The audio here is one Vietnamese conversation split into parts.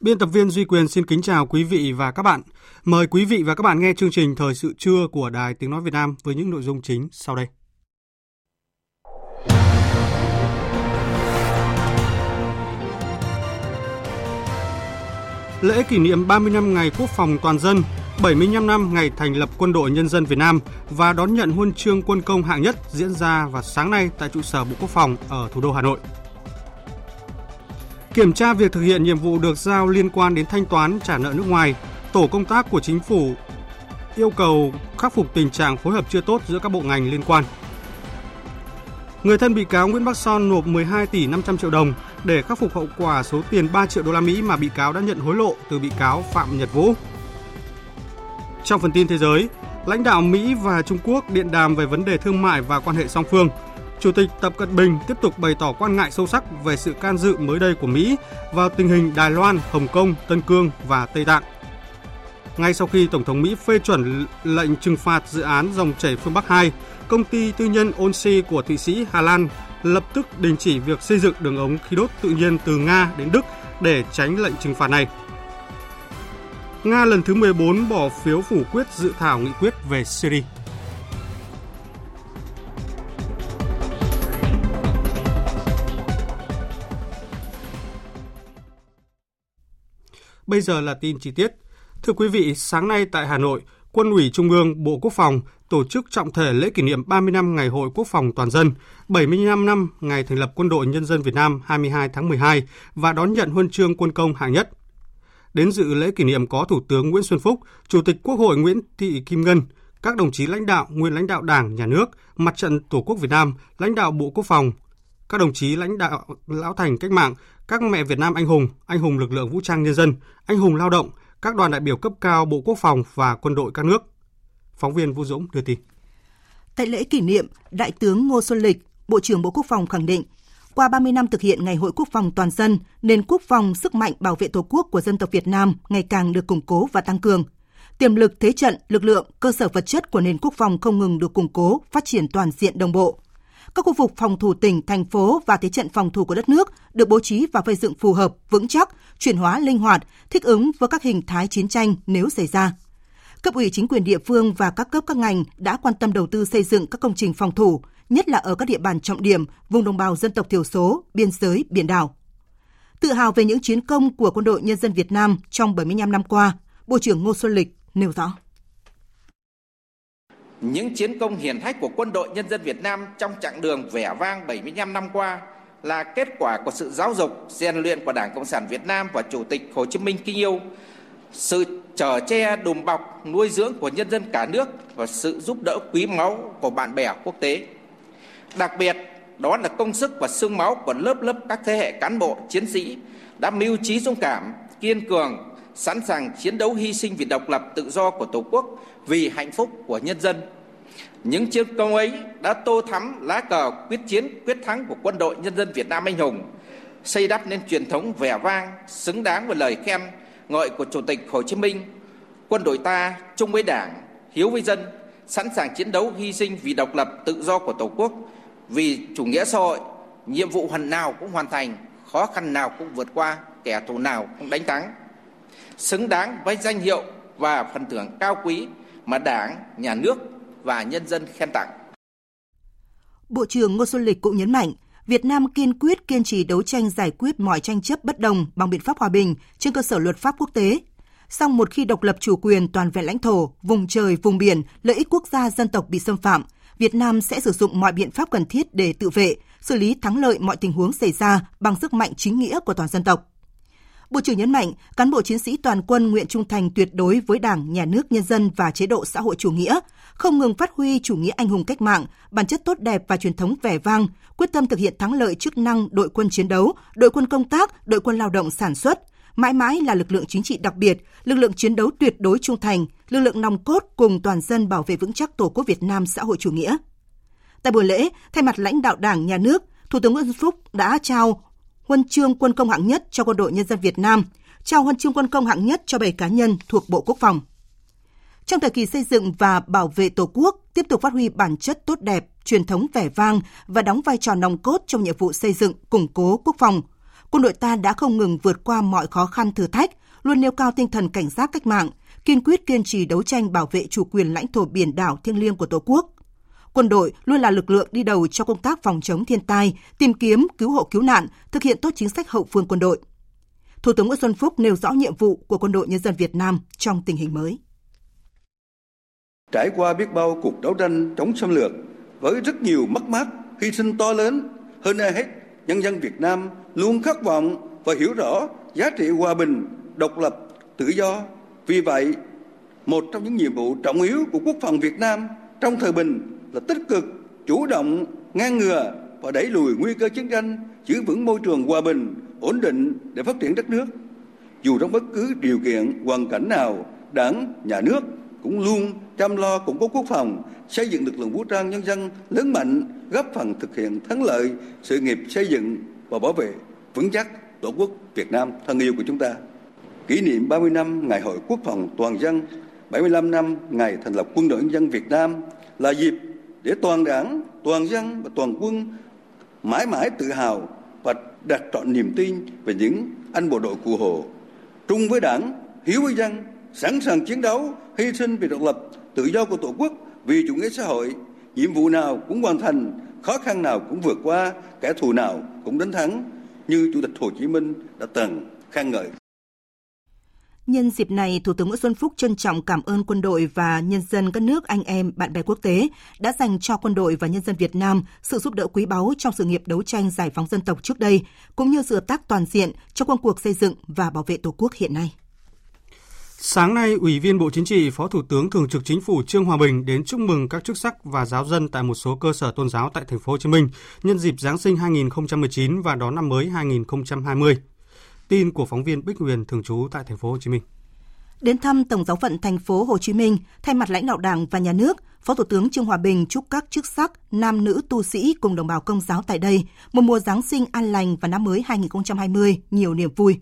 Biên tập viên Duy Quyền xin kính chào quý vị và các bạn. Mời quý vị và các bạn nghe chương trình Thời sự trưa của Đài Tiếng Nói Việt Nam với những nội dung chính sau đây. Lễ kỷ niệm 30 năm ngày Quốc phòng toàn dân, 75 năm ngày thành lập Quân đội Nhân dân Việt Nam và đón nhận huân chương quân công hạng nhất diễn ra vào sáng nay tại trụ sở Bộ Quốc phòng ở thủ đô Hà Nội. Kiểm tra việc thực hiện nhiệm vụ được giao liên quan đến thanh toán trả nợ nước ngoài, tổ công tác của chính phủ yêu cầu khắc phục tình trạng phối hợp chưa tốt giữa các bộ ngành liên quan. Người thân bị cáo Nguyễn Bắc Son nộp 12 tỷ 500 triệu đồng để khắc phục hậu quả số tiền 3 triệu đô la Mỹ mà bị cáo đã nhận hối lộ từ bị cáo Phạm Nhật Vũ. Trong phần tin thế giới, lãnh đạo Mỹ và Trung Quốc điện đàm về vấn đề thương mại và quan hệ song phương – Chủ tịch Tập Cận Bình tiếp tục bày tỏ quan ngại sâu sắc về sự can dự mới đây của Mỹ vào tình hình Đài Loan, Hồng Kông, Tân Cương và Tây Tạng. Ngay sau khi Tổng thống Mỹ phê chuẩn lệnh trừng phạt dự án dòng chảy phương Bắc 2, công ty tư nhân Onsi của Thụy Sĩ Hà Lan lập tức đình chỉ việc xây dựng đường ống khí đốt tự nhiên từ Nga đến Đức để tránh lệnh trừng phạt này. Nga lần thứ 14 bỏ phiếu phủ quyết dự thảo nghị quyết về Syria. Bây giờ là tin chi tiết. Thưa quý vị, sáng nay tại Hà Nội, Quân ủy Trung ương Bộ Quốc phòng tổ chức trọng thể lễ kỷ niệm 30 năm Ngày Hội Quốc phòng toàn dân, 75 năm ngày thành lập Quân đội Nhân dân Việt Nam 22 tháng 12 và đón nhận huân chương quân công hạng nhất. Đến dự lễ kỷ niệm có Thủ tướng Nguyễn Xuân Phúc, Chủ tịch Quốc hội Nguyễn Thị Kim Ngân, các đồng chí lãnh đạo, nguyên lãnh đạo Đảng, Nhà nước, Mặt trận Tổ quốc Việt Nam, lãnh đạo Bộ Quốc phòng, các đồng chí lãnh đạo lão thành cách mạng, các mẹ Việt Nam anh hùng, anh hùng lực lượng vũ trang nhân dân, anh hùng lao động, các đoàn đại biểu cấp cao Bộ Quốc phòng và quân đội các nước. Phóng viên Vũ Dũng đưa tin. Tại lễ kỷ niệm, Đại tướng Ngô Xuân Lịch, Bộ trưởng Bộ Quốc phòng khẳng định, qua 30 năm thực hiện Ngày hội Quốc phòng toàn dân, nền quốc phòng sức mạnh bảo vệ Tổ quốc của dân tộc Việt Nam ngày càng được củng cố và tăng cường. Tiềm lực thế trận, lực lượng, cơ sở vật chất của nền quốc phòng không ngừng được củng cố, phát triển toàn diện đồng bộ các khu vực phòng thủ tỉnh, thành phố và thế trận phòng thủ của đất nước được bố trí và xây dựng phù hợp, vững chắc, chuyển hóa linh hoạt, thích ứng với các hình thái chiến tranh nếu xảy ra. Cấp ủy chính quyền địa phương và các cấp các ngành đã quan tâm đầu tư xây dựng các công trình phòng thủ, nhất là ở các địa bàn trọng điểm, vùng đồng bào dân tộc thiểu số, biên giới, biển đảo. Tự hào về những chiến công của quân đội nhân dân Việt Nam trong 75 năm qua, Bộ trưởng Ngô Xuân Lịch nêu rõ. Những chiến công hiển hách của quân đội nhân dân Việt Nam trong chặng đường vẻ vang 75 năm qua là kết quả của sự giáo dục, rèn luyện của Đảng Cộng sản Việt Nam và Chủ tịch Hồ Chí Minh kính yêu, sự chở che đùm bọc nuôi dưỡng của nhân dân cả nước và sự giúp đỡ quý máu của bạn bè quốc tế. Đặc biệt, đó là công sức và xương máu của lớp lớp các thế hệ cán bộ, chiến sĩ đã mưu trí dũng cảm, kiên cường, sẵn sàng chiến đấu hy sinh vì độc lập tự do của Tổ quốc, vì hạnh phúc của nhân dân. Những chiến công ấy đã tô thắm lá cờ quyết chiến quyết thắng của quân đội nhân dân Việt Nam anh hùng, xây đắp nên truyền thống vẻ vang, xứng đáng với lời khen ngợi của Chủ tịch Hồ Chí Minh. Quân đội ta chung với Đảng, hiếu với dân, sẵn sàng chiến đấu hy sinh vì độc lập tự do của Tổ quốc, vì chủ nghĩa xã hội, nhiệm vụ hoàn nào cũng hoàn thành, khó khăn nào cũng vượt qua, kẻ thù nào cũng đánh thắng xứng đáng với danh hiệu và phần thưởng cao quý mà Đảng, Nhà nước và nhân dân khen tặng. Bộ trưởng Ngô Xuân Lịch cũng nhấn mạnh, Việt Nam kiên quyết kiên trì đấu tranh giải quyết mọi tranh chấp bất đồng bằng biện pháp hòa bình trên cơ sở luật pháp quốc tế. Song một khi độc lập chủ quyền toàn vẹn lãnh thổ, vùng trời, vùng biển, lợi ích quốc gia dân tộc bị xâm phạm, Việt Nam sẽ sử dụng mọi biện pháp cần thiết để tự vệ, xử lý thắng lợi mọi tình huống xảy ra bằng sức mạnh chính nghĩa của toàn dân tộc. Bộ trưởng nhấn mạnh, cán bộ chiến sĩ toàn quân nguyện trung thành tuyệt đối với Đảng, Nhà nước, nhân dân và chế độ xã hội chủ nghĩa, không ngừng phát huy chủ nghĩa anh hùng cách mạng, bản chất tốt đẹp và truyền thống vẻ vang, quyết tâm thực hiện thắng lợi chức năng đội quân chiến đấu, đội quân công tác, đội quân lao động sản xuất, mãi mãi là lực lượng chính trị đặc biệt, lực lượng chiến đấu tuyệt đối trung thành, lực lượng nòng cốt cùng toàn dân bảo vệ vững chắc Tổ quốc Việt Nam xã hội chủ nghĩa. Tại buổi lễ, thay mặt lãnh đạo Đảng, Nhà nước, Thủ tướng Nguyễn Xuân Phúc đã trao huân chương quân công hạng nhất cho Quân đội Nhân dân Việt Nam, trao huân chương quân công hạng nhất cho 7 cá nhân thuộc Bộ Quốc phòng. Trong thời kỳ xây dựng và bảo vệ Tổ quốc, tiếp tục phát huy bản chất tốt đẹp, truyền thống vẻ vang và đóng vai trò nòng cốt trong nhiệm vụ xây dựng, củng cố quốc phòng. Quân đội ta đã không ngừng vượt qua mọi khó khăn thử thách, luôn nêu cao tinh thần cảnh giác cách mạng, kiên quyết kiên trì đấu tranh bảo vệ chủ quyền lãnh thổ biển đảo thiêng liêng của Tổ quốc, quân đội luôn là lực lượng đi đầu trong công tác phòng chống thiên tai, tìm kiếm, cứu hộ cứu nạn, thực hiện tốt chính sách hậu phương quân đội. Thủ tướng Nguyễn Xuân Phúc nêu rõ nhiệm vụ của quân đội nhân dân Việt Nam trong tình hình mới. Trải qua biết bao cuộc đấu tranh chống xâm lược với rất nhiều mất mát, hy sinh to lớn, hơn ai hết, nhân dân Việt Nam luôn khát vọng và hiểu rõ giá trị hòa bình, độc lập, tự do. Vì vậy, một trong những nhiệm vụ trọng yếu của quốc phòng Việt Nam trong thời bình là tích cực, chủ động, ngăn ngừa và đẩy lùi nguy cơ chiến tranh, giữ vững môi trường hòa bình, ổn định để phát triển đất nước. Dù trong bất cứ điều kiện, hoàn cảnh nào, đảng, nhà nước cũng luôn chăm lo củng cố quốc phòng, xây dựng lực lượng vũ trang nhân dân lớn mạnh, góp phần thực hiện thắng lợi sự nghiệp xây dựng và bảo vệ vững chắc Tổ quốc Việt Nam thân yêu của chúng ta. Kỷ niệm 30 năm Ngày hội Quốc phòng toàn dân, 75 năm ngày thành lập Quân đội Nhân dân Việt Nam là dịp để toàn đảng, toàn dân và toàn quân mãi mãi tự hào và đặt trọn niềm tin về những anh bộ đội cụ hồ trung với đảng, hiếu với dân, sẵn sàng chiến đấu, hy sinh vì độc lập, tự do của Tổ quốc, vì chủ nghĩa xã hội, nhiệm vụ nào cũng hoàn thành, khó khăn nào cũng vượt qua, kẻ thù nào cũng đánh thắng, như Chủ tịch Hồ Chí Minh đã từng khen ngợi. Nhân dịp này, Thủ tướng Nguyễn Xuân Phúc trân trọng cảm ơn quân đội và nhân dân các nước anh em, bạn bè quốc tế đã dành cho quân đội và nhân dân Việt Nam sự giúp đỡ quý báu trong sự nghiệp đấu tranh giải phóng dân tộc trước đây, cũng như sự hợp tác toàn diện trong công cuộc xây dựng và bảo vệ Tổ quốc hiện nay. Sáng nay, Ủy viên Bộ Chính trị, Phó Thủ tướng Thường trực Chính phủ Trương Hòa Bình đến chúc mừng các chức sắc và giáo dân tại một số cơ sở tôn giáo tại thành phố Hồ Chí Minh nhân dịp Giáng sinh 2019 và đón năm mới 2020. Tin của phóng viên Bích Huyền thường trú tại thành phố Hồ Chí Minh. Đến thăm Tổng giáo phận thành phố Hồ Chí Minh, thay mặt lãnh đạo Đảng và Nhà nước, Phó Thủ tướng Trương Hòa Bình chúc các chức sắc, nam nữ tu sĩ cùng đồng bào công giáo tại đây một mùa Giáng sinh an lành và năm mới 2020 nhiều niềm vui.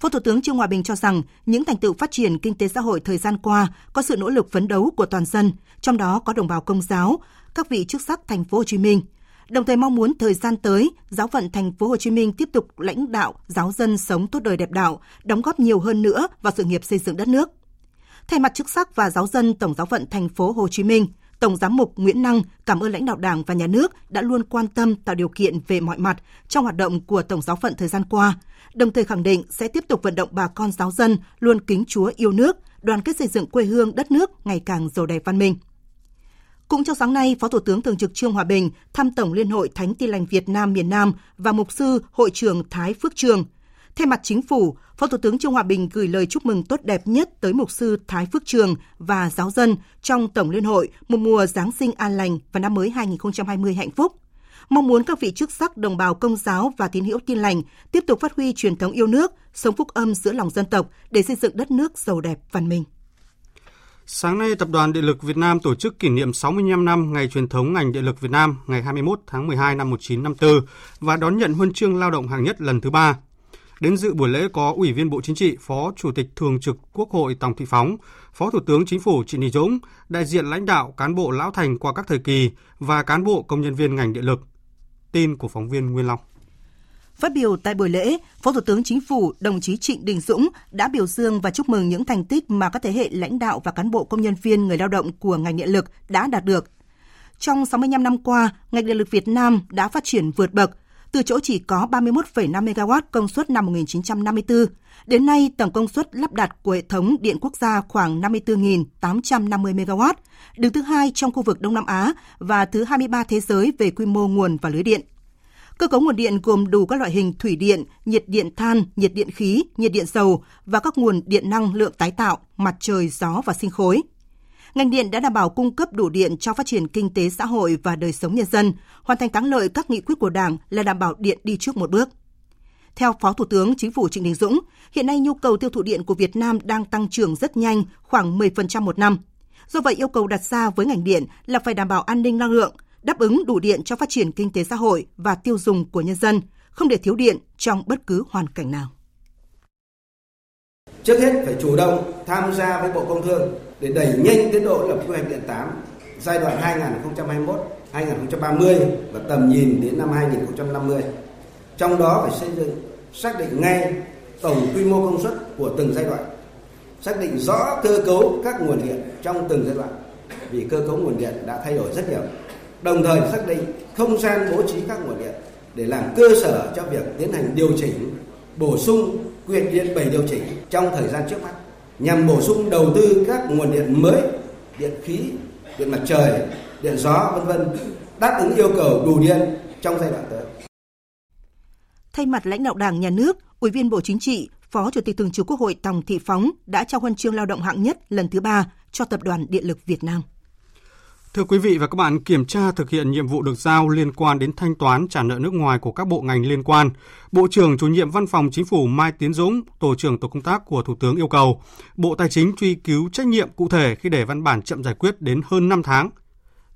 Phó Thủ tướng Trương Hòa Bình cho rằng những thành tựu phát triển kinh tế xã hội thời gian qua có sự nỗ lực phấn đấu của toàn dân, trong đó có đồng bào công giáo, các vị chức sắc thành phố Hồ Chí Minh – Đồng thời mong muốn thời gian tới, giáo phận thành phố Hồ Chí Minh tiếp tục lãnh đạo giáo dân sống tốt đời đẹp đạo, đóng góp nhiều hơn nữa vào sự nghiệp xây dựng đất nước. Thay mặt chức sắc và giáo dân Tổng giáo phận thành phố Hồ Chí Minh, Tổng giám mục Nguyễn Năng cảm ơn lãnh đạo Đảng và Nhà nước đã luôn quan tâm tạo điều kiện về mọi mặt trong hoạt động của Tổng giáo phận thời gian qua, đồng thời khẳng định sẽ tiếp tục vận động bà con giáo dân luôn kính Chúa yêu nước, đoàn kết xây dựng quê hương đất nước ngày càng giàu đẹp văn minh. Cũng trong sáng nay, Phó Thủ tướng Thường trực Trương Hòa Bình thăm Tổng Liên hội Thánh Tin lành Việt Nam miền Nam và Mục sư Hội trưởng Thái Phước Trường. Thay mặt chính phủ, Phó Thủ tướng Trương Hòa Bình gửi lời chúc mừng tốt đẹp nhất tới Mục sư Thái Phước Trường và giáo dân trong Tổng Liên hội một mùa Giáng sinh an lành và năm mới 2020 hạnh phúc. Mong muốn các vị chức sắc đồng bào công giáo và tín hữu tin lành tiếp tục phát huy truyền thống yêu nước, sống phúc âm giữa lòng dân tộc để xây dựng đất nước giàu đẹp văn minh. Sáng nay, Tập đoàn Điện lực Việt Nam tổ chức kỷ niệm 65 năm ngày truyền thống ngành điện lực Việt Nam ngày 21 tháng 12 năm 1954 và đón nhận huân chương lao động hạng nhất lần thứ ba. Đến dự buổi lễ có Ủy viên Bộ Chính trị, Phó Chủ tịch Thường trực Quốc hội Tòng Thị Phóng, Phó Thủ tướng Chính phủ Trịnh Đình Dũng, đại diện lãnh đạo cán bộ lão thành qua các thời kỳ và cán bộ công nhân viên ngành điện lực. Tin của phóng viên Nguyên Long. Phát biểu tại buổi lễ, Phó Thủ tướng Chính phủ đồng chí Trịnh Đình Dũng đã biểu dương và chúc mừng những thành tích mà các thế hệ lãnh đạo và cán bộ công nhân viên người lao động của ngành điện lực đã đạt được. Trong 65 năm qua, ngành điện lực Việt Nam đã phát triển vượt bậc, từ chỗ chỉ có 31,5 MW công suất năm 1954, đến nay tổng công suất lắp đặt của hệ thống điện quốc gia khoảng 54.850 MW, đứng thứ hai trong khu vực Đông Nam Á và thứ 23 thế giới về quy mô nguồn và lưới điện. Cơ cấu nguồn điện gồm đủ các loại hình thủy điện, nhiệt điện than, nhiệt điện khí, nhiệt điện dầu và các nguồn điện năng lượng tái tạo, mặt trời, gió và sinh khối. Ngành điện đã đảm bảo cung cấp đủ điện cho phát triển kinh tế xã hội và đời sống nhân dân, hoàn thành thắng lợi các nghị quyết của Đảng là đảm bảo điện đi trước một bước. Theo Phó Thủ tướng Chính phủ Trịnh Đình Dũng, hiện nay nhu cầu tiêu thụ điện của Việt Nam đang tăng trưởng rất nhanh, khoảng 10% một năm. Do vậy, yêu cầu đặt ra với ngành điện là phải đảm bảo an ninh năng lượng, đáp ứng đủ điện cho phát triển kinh tế xã hội và tiêu dùng của nhân dân, không để thiếu điện trong bất cứ hoàn cảnh nào. Trước hết phải chủ động tham gia với Bộ Công Thương để đẩy nhanh tiến độ lập quy hoạch điện 8 giai đoạn 2021-2030 và tầm nhìn đến năm 2050. Trong đó phải xây dựng xác định ngay tổng quy mô công suất của từng giai đoạn, xác định rõ cơ cấu các nguồn điện trong từng giai đoạn vì cơ cấu nguồn điện đã thay đổi rất nhiều. Đồng thời xác định không gian bố trí các nguồn điện để làm cơ sở cho việc tiến hành điều chỉnh, bổ sung quyền điện 7 điều chỉnh trong thời gian trước mắt nhằm bổ sung đầu tư các nguồn điện mới, điện khí, điện mặt trời, điện gió vân vân đáp ứng yêu cầu đủ điện trong giai đoạn tới. Thay mặt lãnh đạo Đảng, Nhà nước, Ủy viên Bộ Chính trị, Phó Chủ tịch Thường trực Quốc hội Tòng Thị Phóng đã trao huân chương lao động hạng nhất lần thứ ba cho Tập đoàn Điện lực Việt Nam. Thưa quý vị và các bạn, kiểm tra thực hiện nhiệm vụ được giao liên quan đến thanh toán trả nợ nước ngoài của các bộ ngành liên quan, Bộ trưởng chủ nhiệm Văn phòng Chính phủ Mai Tiến Dũng, Tổ trưởng Tổ công tác của Thủ tướng yêu cầu Bộ Tài chính truy cứu trách nhiệm cụ thể khi để văn bản chậm giải quyết đến hơn 5 tháng.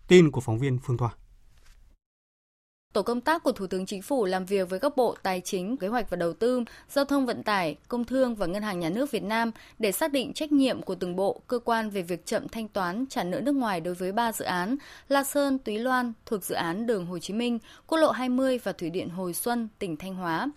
Tin của phóng viên Phương Thoa. Tổ công tác của Thủ tướng Chính phủ làm việc với các bộ Tài chính, Kế hoạch và Đầu tư, Giao thông Vận tải, Công thương và Ngân hàng Nhà nước Việt Nam để xác định trách nhiệm của từng bộ, cơ quan về việc chậm thanh toán trả nợ nước ngoài đối với 3 dự án La Sơn, Túy Loan thuộc dự án đường Hồ Chí Minh, quốc lộ 20 và Thủy điện Hồi Xuân, tỉnh Thanh Hóa.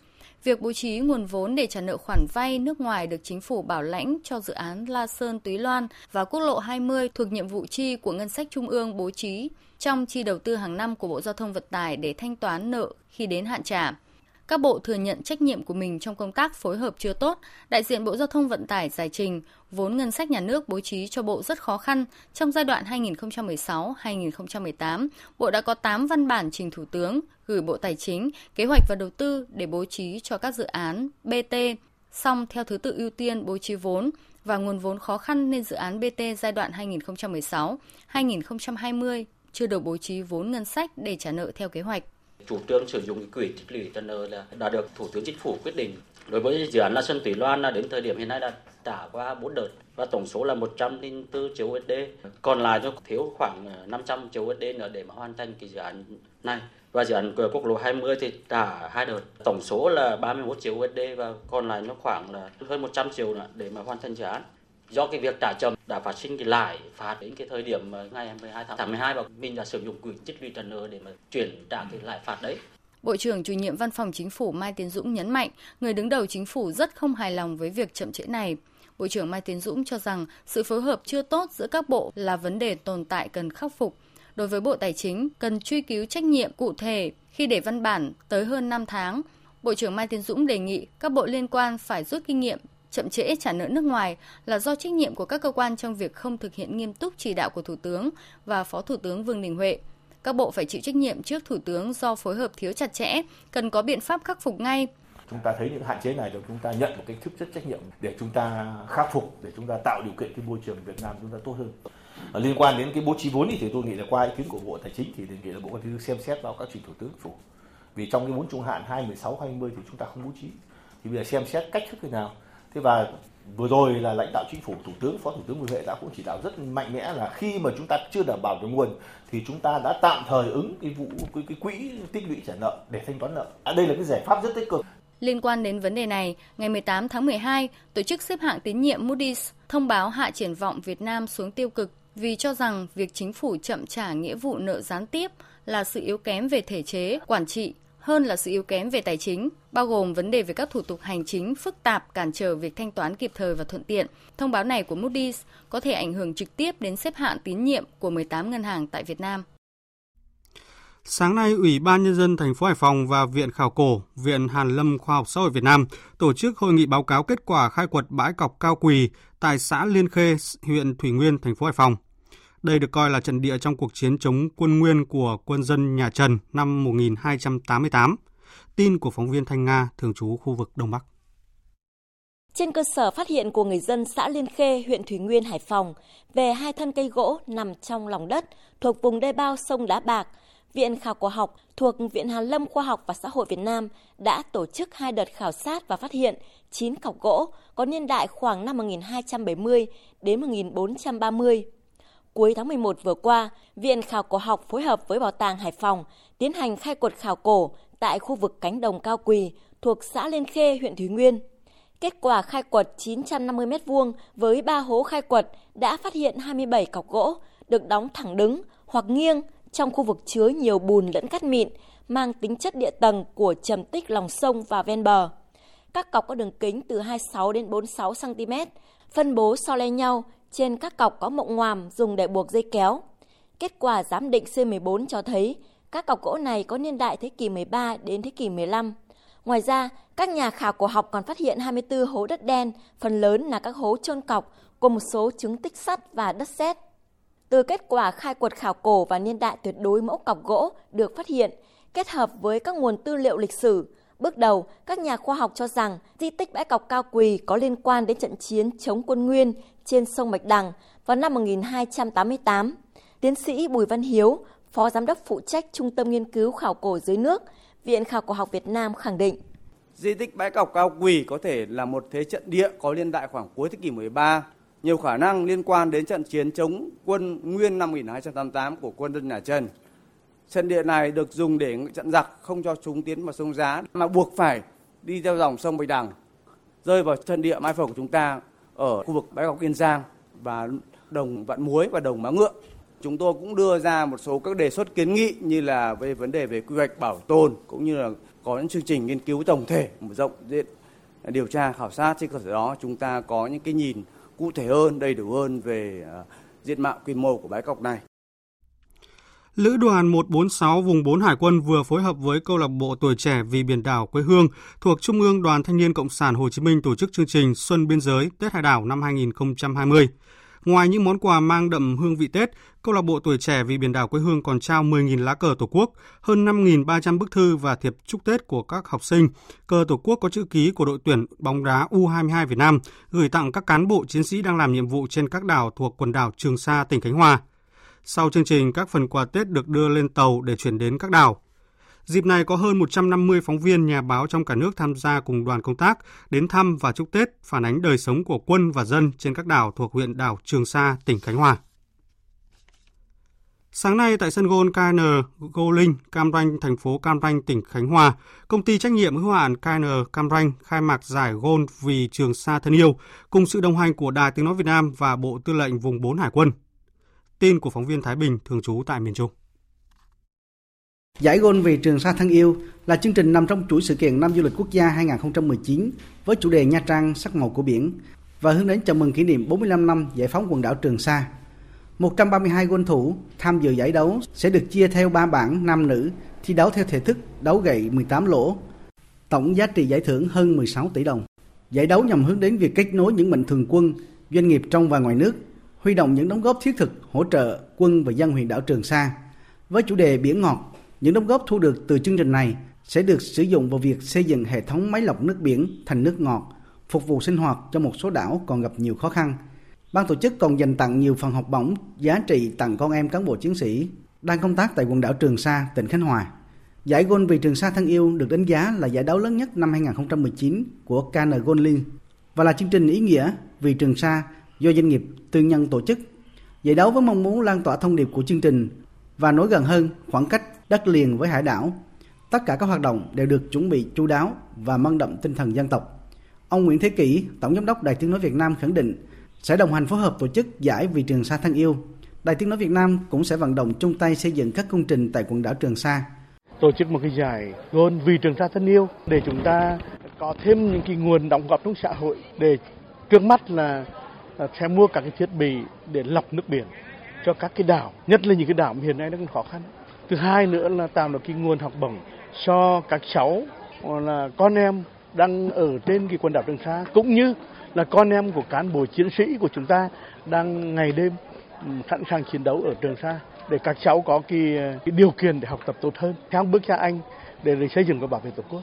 Việc bố trí nguồn vốn để trả nợ khoản vay nước ngoài được chính phủ bảo lãnh cho dự án La Sơn Túy Loan và quốc lộ 20 thuộc nhiệm vụ chi của ngân sách trung ương bố trí trong chi đầu tư hàng năm của Bộ Giao thông Vận tải để thanh toán nợ khi đến hạn trả. Các bộ thừa nhận trách nhiệm của mình trong công tác phối hợp chưa tốt, đại diện Bộ Giao thông Vận tải giải trình vốn ngân sách nhà nước bố trí cho Bộ rất khó khăn. Trong giai đoạn 2016-2018, Bộ đã có 8 văn bản trình Thủ tướng gửi Bộ Tài chính, Kế hoạch và Đầu tư để bố trí cho các dự án BT, song theo thứ tự ưu tiên bố trí vốn và nguồn vốn khó khăn nên dự án BT giai đoạn 2016-2020 chưa được bố trí vốn ngân sách để trả nợ theo kế hoạch. Chủ trương sử dụng quỹ tích lũy trả nợ là đã được Thủ tướng Chính phủ quyết định. Đối với dự án La Sơn Tùy Loan là đến thời điểm hiện nay đã trả qua 4 đợt và tổng số là 104 triệu USD. Còn lại nó thiếu khoảng ờ, 500 triệu USD nữa để mà hoàn thành cái dự án này. Và dự án quốc lộ 20 thì trả hai đợt. Tổng số là 31 triệu USD và còn lại nó khoảng là hơn 100 triệu nữa để mà hoàn thành dự án do cái việc trả chậm đã phát sinh cái lãi phạt đến cái thời điểm ngày 12 tháng 12 và mình đã sử dụng quỹ tích lũy trần nợ để mà chuyển trả cái lãi phạt đấy. Bộ trưởng chủ nhiệm Văn phòng Chính phủ Mai Tiến Dũng nhấn mạnh, người đứng đầu chính phủ rất không hài lòng với việc chậm trễ này. Bộ trưởng Mai Tiến Dũng cho rằng sự phối hợp chưa tốt giữa các bộ là vấn đề tồn tại cần khắc phục. Đối với Bộ Tài chính, cần truy cứu trách nhiệm cụ thể khi để văn bản tới hơn 5 tháng. Bộ trưởng Mai Tiến Dũng đề nghị các bộ liên quan phải rút kinh nghiệm chậm trễ trả nợ nước ngoài là do trách nhiệm của các cơ quan trong việc không thực hiện nghiêm túc chỉ đạo của Thủ tướng và Phó Thủ tướng Vương Đình Huệ. Các bộ phải chịu trách nhiệm trước Thủ tướng do phối hợp thiếu chặt chẽ, cần có biện pháp khắc phục ngay. Chúng ta thấy những hạn chế này rồi chúng ta nhận một cái thức chất trách nhiệm để chúng ta khắc phục, để chúng ta tạo điều kiện cái môi trường Việt Nam chúng ta tốt hơn. Ở liên quan đến cái bố trí vốn thì tôi nghĩ là qua ý kiến của Bộ Tài chính thì đề nghị là Bộ Tài chính xem xét vào các trình Thủ tướng phủ. Vì trong cái vốn trung hạn 2016 20 thì chúng ta không bố trí. Thì bây giờ xem xét cách thức thế nào thế và vừa rồi là lãnh đạo chính phủ thủ tướng phó thủ tướng vương huệ đã cũng chỉ đạo rất mạnh mẽ là khi mà chúng ta chưa đảm bảo được nguồn thì chúng ta đã tạm thời ứng cái vụ cái, cái quỹ tích lũy trả nợ để thanh toán nợ. À, đây là cái giải pháp rất tích cực. Liên quan đến vấn đề này, ngày 18 tháng 12, tổ chức xếp hạng tín nhiệm Moody's thông báo hạ triển vọng Việt Nam xuống tiêu cực vì cho rằng việc chính phủ chậm trả nghĩa vụ nợ gián tiếp là sự yếu kém về thể chế, quản trị hơn là sự yếu kém về tài chính, bao gồm vấn đề về các thủ tục hành chính phức tạp cản trở việc thanh toán kịp thời và thuận tiện. Thông báo này của Moody's có thể ảnh hưởng trực tiếp đến xếp hạng tín nhiệm của 18 ngân hàng tại Việt Nam. Sáng nay, Ủy ban Nhân dân thành phố Hải Phòng và Viện Khảo cổ, Viện Hàn lâm Khoa học Xã hội Việt Nam tổ chức hội nghị báo cáo kết quả khai quật bãi cọc cao quỳ tại xã Liên Khê, huyện Thủy Nguyên, thành phố Hải Phòng. Đây được coi là trận địa trong cuộc chiến chống quân Nguyên của quân dân nhà Trần năm 1288. Tin của phóng viên Thanh Nga, thường trú khu vực Đông Bắc. Trên cơ sở phát hiện của người dân xã Liên Khê, huyện Thủy Nguyên, Hải Phòng về hai thân cây gỗ nằm trong lòng đất thuộc vùng đê bao sông Đá Bạc, Viện Khảo cổ học thuộc Viện Hàn lâm Khoa học và Xã hội Việt Nam đã tổ chức hai đợt khảo sát và phát hiện 9 cọc gỗ có niên đại khoảng năm 1270 đến 1430. Cuối tháng 11 vừa qua, Viện Khảo cổ học phối hợp với Bảo tàng Hải Phòng tiến hành khai quật khảo cổ tại khu vực cánh đồng cao quỳ thuộc xã Liên Khê, huyện Thủy Nguyên. Kết quả khai quật 950 m2 với 3 hố khai quật đã phát hiện 27 cọc gỗ được đóng thẳng đứng hoặc nghiêng trong khu vực chứa nhiều bùn lẫn cát mịn, mang tính chất địa tầng của trầm tích lòng sông và ven bờ. Các cọc có đường kính từ 26 đến 46 cm, phân bố so le nhau, trên các cọc có mộng ngoàm dùng để buộc dây kéo. Kết quả giám định C14 cho thấy các cọc gỗ này có niên đại thế kỷ 13 đến thế kỷ 15. Ngoài ra, các nhà khảo cổ học còn phát hiện 24 hố đất đen, phần lớn là các hố trôn cọc cùng một số chứng tích sắt và đất sét. Từ kết quả khai quật khảo cổ và niên đại tuyệt đối mẫu cọc gỗ được phát hiện, kết hợp với các nguồn tư liệu lịch sử, bước đầu các nhà khoa học cho rằng di tích bãi cọc Cao Quỳ có liên quan đến trận chiến chống quân Nguyên trên sông Bạch Đằng vào năm 1288. Tiến sĩ Bùi Văn Hiếu, Phó Giám đốc phụ trách Trung tâm Nghiên cứu Khảo cổ dưới nước, Viện Khảo cổ học Việt Nam khẳng định. Di tích bãi cọc Cao Quỳ có thể là một thế trận địa có niên đại khoảng cuối thế kỷ 13 nhiều khả năng liên quan đến trận chiến chống quân Nguyên năm 1288 của quân dân nhà Trần. Trận địa này được dùng để chặn giặc không cho chúng tiến vào sông Giá mà buộc phải đi theo dòng sông Bạch Đằng rơi vào trận địa mai phục của chúng ta ở khu vực bãi cọc Kiên Giang và đồng Vạn Muối và đồng Má Ngựa. Chúng tôi cũng đưa ra một số các đề xuất kiến nghị như là về vấn đề về quy hoạch bảo tồn cũng như là có những chương trình nghiên cứu tổng thể mở rộng diện điều tra khảo sát trên cơ sở đó chúng ta có những cái nhìn cụ thể hơn, đầy đủ hơn về à, diện mạo quy mô của bãi cọc này. Lữ đoàn 146 vùng 4 Hải quân vừa phối hợp với câu lạc bộ tuổi trẻ vì biển đảo quê hương thuộc Trung ương Đoàn Thanh niên Cộng sản Hồ Chí Minh tổ chức chương trình Xuân biên giới Tết Hải đảo năm 2020. Ngoài những món quà mang đậm hương vị Tết, câu lạc bộ tuổi trẻ vì biển đảo quê hương còn trao 10.000 lá cờ Tổ quốc, hơn 5.300 bức thư và thiệp chúc Tết của các học sinh. Cờ Tổ quốc có chữ ký của đội tuyển bóng đá U22 Việt Nam gửi tặng các cán bộ chiến sĩ đang làm nhiệm vụ trên các đảo thuộc quần đảo Trường Sa, tỉnh Khánh Hòa. Sau chương trình, các phần quà Tết được đưa lên tàu để chuyển đến các đảo. Dịp này có hơn 150 phóng viên nhà báo trong cả nước tham gia cùng đoàn công tác đến thăm và chúc Tết, phản ánh đời sống của quân và dân trên các đảo thuộc huyện đảo Trường Sa, tỉnh Khánh Hòa. Sáng nay tại sân gôn KN Gô Linh, Cam Ranh, thành phố Cam Ranh, tỉnh Khánh Hòa, công ty trách nhiệm hữu hạn KN Cam Ranh khai mạc giải gôn vì Trường Sa thân yêu cùng sự đồng hành của Đài Tiếng nói Việt Nam và Bộ Tư lệnh vùng 4 Hải quân. Tin của phóng viên Thái Bình thường trú tại miền Trung. Giải Gôn vì Trường Sa thân yêu là chương trình nằm trong chuỗi sự kiện năm du lịch quốc gia 2019 với chủ đề Nha Trang sắc màu của biển và hướng đến chào mừng kỷ niệm 45 năm giải phóng quần đảo Trường Sa. 132 gôn thủ tham dự giải đấu sẽ được chia theo 3 bảng nam nữ, thi đấu theo thể thức đấu gậy 18 lỗ. Tổng giá trị giải thưởng hơn 16 tỷ đồng. Giải đấu nhằm hướng đến việc kết nối những mạnh thường quân, doanh nghiệp trong và ngoài nước, huy động những đóng góp thiết thực hỗ trợ quân và dân huyện đảo Trường Sa. Với chủ đề biển ngọt, những đóng góp thu được từ chương trình này sẽ được sử dụng vào việc xây dựng hệ thống máy lọc nước biển thành nước ngọt, phục vụ sinh hoạt cho một số đảo còn gặp nhiều khó khăn. Ban tổ chức còn dành tặng nhiều phần học bổng giá trị tặng con em cán bộ chiến sĩ đang công tác tại quần đảo Trường Sa, tỉnh Khánh Hòa. Giải Gôn vì Trường Sa thân yêu được đánh giá là giải đấu lớn nhất năm 2019 của KN Gôn Liên và là chương trình ý nghĩa vì Trường Sa do doanh nghiệp tư nhân tổ chức. Giải đấu với mong muốn lan tỏa thông điệp của chương trình và nối gần hơn khoảng cách đất liền với hải đảo. Tất cả các hoạt động đều được chuẩn bị chu đáo và mang đậm tinh thần dân tộc. Ông Nguyễn Thế Kỷ, Tổng giám đốc Đài Tiếng nói Việt Nam khẳng định sẽ đồng hành phối hợp tổ chức giải vì Trường Sa thân yêu. Đài Tiếng nói Việt Nam cũng sẽ vận động chung tay xây dựng các công trình tại quần đảo Trường Sa. Tổ chức một cái giải gôn vì Trường Sa thân yêu để chúng ta có thêm những cái nguồn đóng góp trong xã hội để trước mắt là sẽ mua các cái thiết bị để lọc nước biển cho các cái đảo, nhất là những cái đảo hiện nay nó còn khó khăn thứ hai nữa là tạo được cái nguồn học bổng cho các cháu là con em đang ở trên cái quần đảo Trường Sa cũng như là con em của cán bộ chiến sĩ của chúng ta đang ngày đêm sẵn sàng chiến đấu ở Trường Sa để các cháu có cái, cái điều kiện để học tập tốt hơn theo bước cha anh để xây dựng và bảo vệ tổ quốc.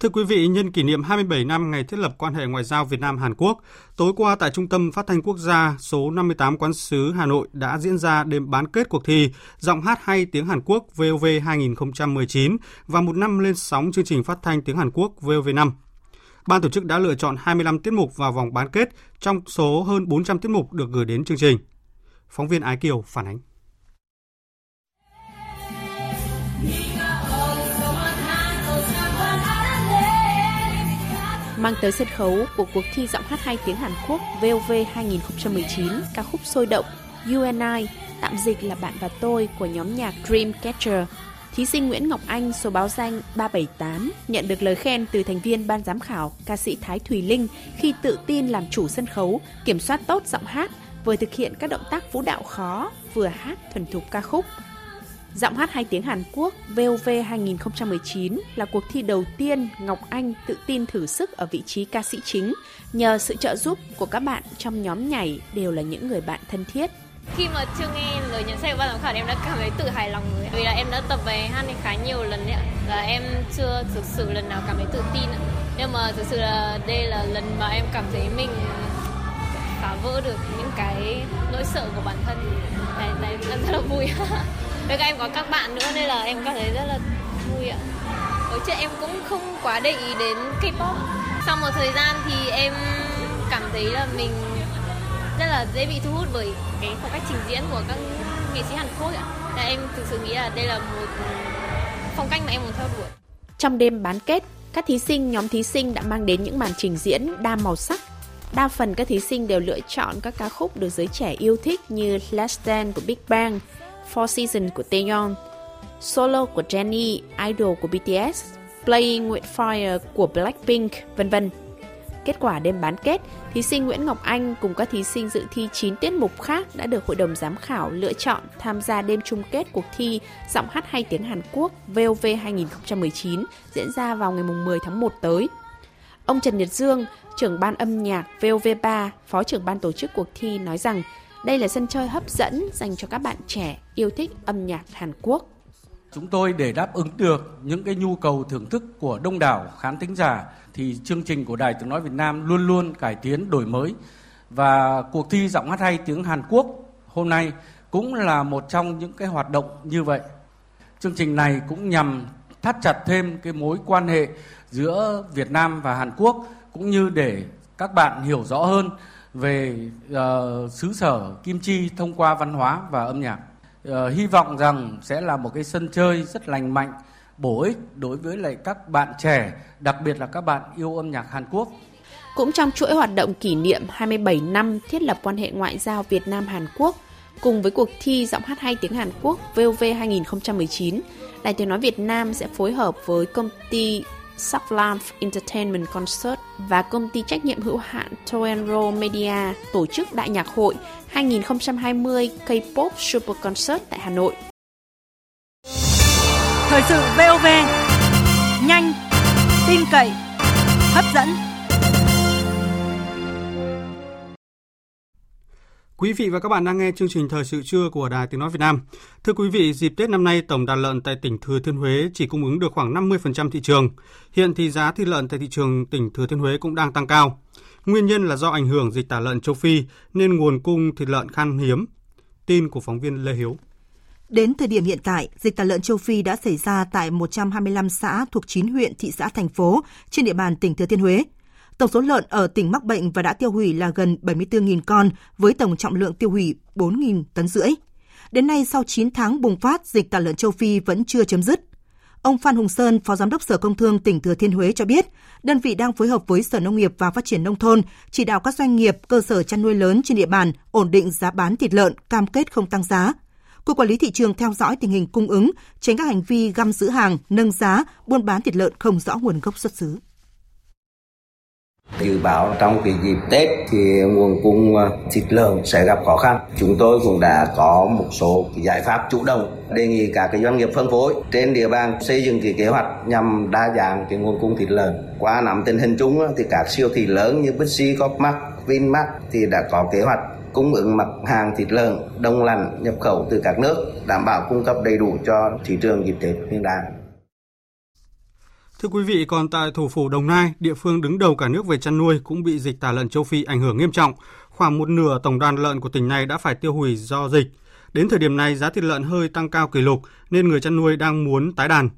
Thưa quý vị, nhân kỷ niệm 27 năm ngày thiết lập quan hệ ngoại giao Việt Nam Hàn Quốc, tối qua tại Trung tâm Phát thanh Quốc gia số 58 Quán sứ Hà Nội đã diễn ra đêm bán kết cuộc thi Giọng hát hay tiếng Hàn Quốc VOV 2019 và một năm lên sóng chương trình phát thanh tiếng Hàn Quốc VOV5. Ban tổ chức đã lựa chọn 25 tiết mục vào vòng bán kết trong số hơn 400 tiết mục được gửi đến chương trình. Phóng viên Ái Kiều phản ánh. Mang tới sân khấu của cuộc thi giọng hát hay tiếng Hàn Quốc VOV 2019 ca khúc sôi động You and I, tạm dịch là Bạn và tôi của nhóm nhạc Dreamcatcher. Thí sinh Nguyễn Ngọc Anh số báo danh 378 nhận được lời khen từ thành viên ban giám khảo ca sĩ Thái Thùy Linh khi tự tin làm chủ sân khấu, kiểm soát tốt giọng hát, vừa thực hiện các động tác vũ đạo khó, vừa hát thuần thục ca khúc. Giọng hát hai tiếng Hàn Quốc VOV 2019 là cuộc thi đầu tiên Ngọc Anh tự tin thử sức ở vị trí ca sĩ chính nhờ sự trợ giúp của các bạn trong nhóm nhảy đều là những người bạn thân thiết. Khi mà chưa nghe lời nhận xét của ban giám khảo em đã cảm thấy tự hài lòng rồi vì là em đã tập về hát khá nhiều lần ấy và em chưa thực sự lần nào cảm thấy tự tin nhưng mà thực sự là đây là lần mà em cảm thấy mình phá vỡ được những cái nỗi sợ của bản thân. Đấy, đấy rất là vui. với các em có các bạn nữa nên là em cảm thấy rất là vui ạ ở trước em cũng không quá để ý đến K-pop sau một thời gian thì em cảm thấy là mình rất là dễ bị thu hút bởi cái phong cách trình diễn của các nghệ sĩ Hàn Quốc ạ. Và em thực sự nghĩ là đây là một phong cách mà em muốn theo đuổi. Trong đêm bán kết, các thí sinh, nhóm thí sinh đã mang đến những màn trình diễn đa màu sắc. Đa phần các thí sinh đều lựa chọn các ca khúc được giới trẻ yêu thích như Last Dance của Big Bang, Four Seasons của Taeyeon, Solo của Jennie, Idol của BTS, Playing with Fire của Blackpink, vân vân. Kết quả đêm bán kết, thí sinh Nguyễn Ngọc Anh cùng các thí sinh dự thi 9 tiết mục khác đã được Hội đồng Giám khảo lựa chọn tham gia đêm chung kết cuộc thi Giọng hát hay tiếng Hàn Quốc VOV 2019 diễn ra vào ngày 10 tháng 1 tới. Ông Trần Nhật Dương, trưởng ban âm nhạc VOV3, phó trưởng ban tổ chức cuộc thi nói rằng đây là sân chơi hấp dẫn dành cho các bạn trẻ yêu thích âm nhạc Hàn Quốc. Chúng tôi để đáp ứng được những cái nhu cầu thưởng thức của đông đảo khán thính giả thì chương trình của Đài Tiếng Nói Việt Nam luôn luôn cải tiến, đổi mới và cuộc thi giọng hát hay tiếng Hàn Quốc hôm nay cũng là một trong những cái hoạt động như vậy. Chương trình này cũng nhằm thắt chặt thêm cái mối quan hệ giữa Việt Nam và Hàn Quốc, cũng như để các bạn hiểu rõ hơn về uh, xứ sở Kim Chi thông qua văn hóa và âm nhạc. Uh, hy vọng rằng sẽ là một cái sân chơi rất lành mạnh, bổ ích đối với lại các bạn trẻ, đặc biệt là các bạn yêu âm nhạc Hàn Quốc. Cũng trong chuỗi hoạt động kỷ niệm 27 năm thiết lập quan hệ ngoại giao Việt Nam Hàn Quốc, cùng với cuộc thi giọng hát hay tiếng Hàn Quốc VOV 2019, Đài Tiếng nói Việt Nam sẽ phối hợp với công ty Sublamp Entertainment Concert và công ty trách nhiệm hữu hạn Toenro Media tổ chức Đại nhạc hội 2020 K-pop Super Concert tại Hà Nội. Thời sự VOV, nhanh, tin cậy, hấp dẫn. Quý vị và các bạn đang nghe chương trình Thời sự trưa của Đài Tiếng Nói Việt Nam. Thưa quý vị, dịp Tết năm nay, tổng đàn lợn tại tỉnh Thừa Thiên Huế chỉ cung ứng được khoảng 50% thị trường. Hiện thì giá thịt lợn tại thị trường tỉnh Thừa Thiên Huế cũng đang tăng cao. Nguyên nhân là do ảnh hưởng dịch tả lợn châu Phi nên nguồn cung thịt lợn khan hiếm. Tin của phóng viên Lê Hiếu. Đến thời điểm hiện tại, dịch tả lợn châu Phi đã xảy ra tại 125 xã thuộc 9 huyện, thị xã, thành phố trên địa bàn tỉnh Thừa Thiên Huế. Tổng số lợn ở tỉnh mắc bệnh và đã tiêu hủy là gần 74.000 con với tổng trọng lượng tiêu hủy 4.000 tấn rưỡi. Đến nay sau 9 tháng bùng phát, dịch tả lợn châu Phi vẫn chưa chấm dứt. Ông Phan Hùng Sơn, Phó Giám đốc Sở Công Thương tỉnh Thừa Thiên Huế cho biết, đơn vị đang phối hợp với Sở Nông nghiệp và Phát triển Nông thôn, chỉ đạo các doanh nghiệp, cơ sở chăn nuôi lớn trên địa bàn ổn định giá bán thịt lợn, cam kết không tăng giá. Cục Quản lý Thị trường theo dõi tình hình cung ứng, tránh các hành vi găm giữ hàng, nâng giá, buôn bán thịt lợn không rõ nguồn gốc xuất xứ. Dự báo trong cái dịp Tết thì nguồn cung à, thịt lợn sẽ gặp khó khăn. Chúng tôi cũng đã có một số giải pháp chủ động đề nghị các cái doanh nghiệp phân phối trên địa bàn xây dựng cái kế hoạch nhằm đa dạng cái nguồn cung thịt lợn. Qua nắm tình hình chung thì các siêu thị lớn như Bixi, Copmark, Vinmart thì đã có kế hoạch cung ứng mặt hàng thịt lợn đông lạnh nhập khẩu từ các nước đảm bảo cung cấp đầy đủ cho thị trường dịp Tết Nguyên đán. Thưa quý vị, còn tại thủ phủ Đồng Nai, địa phương đứng đầu cả nước về chăn nuôi cũng bị dịch tả lợn châu Phi ảnh hưởng nghiêm trọng. Khoảng một nửa tổng đàn lợn của tỉnh này đã phải tiêu hủy do dịch. Đến thời điểm này, giá thịt lợn hơi tăng cao kỷ lục nên người chăn nuôi đang muốn tái đàn.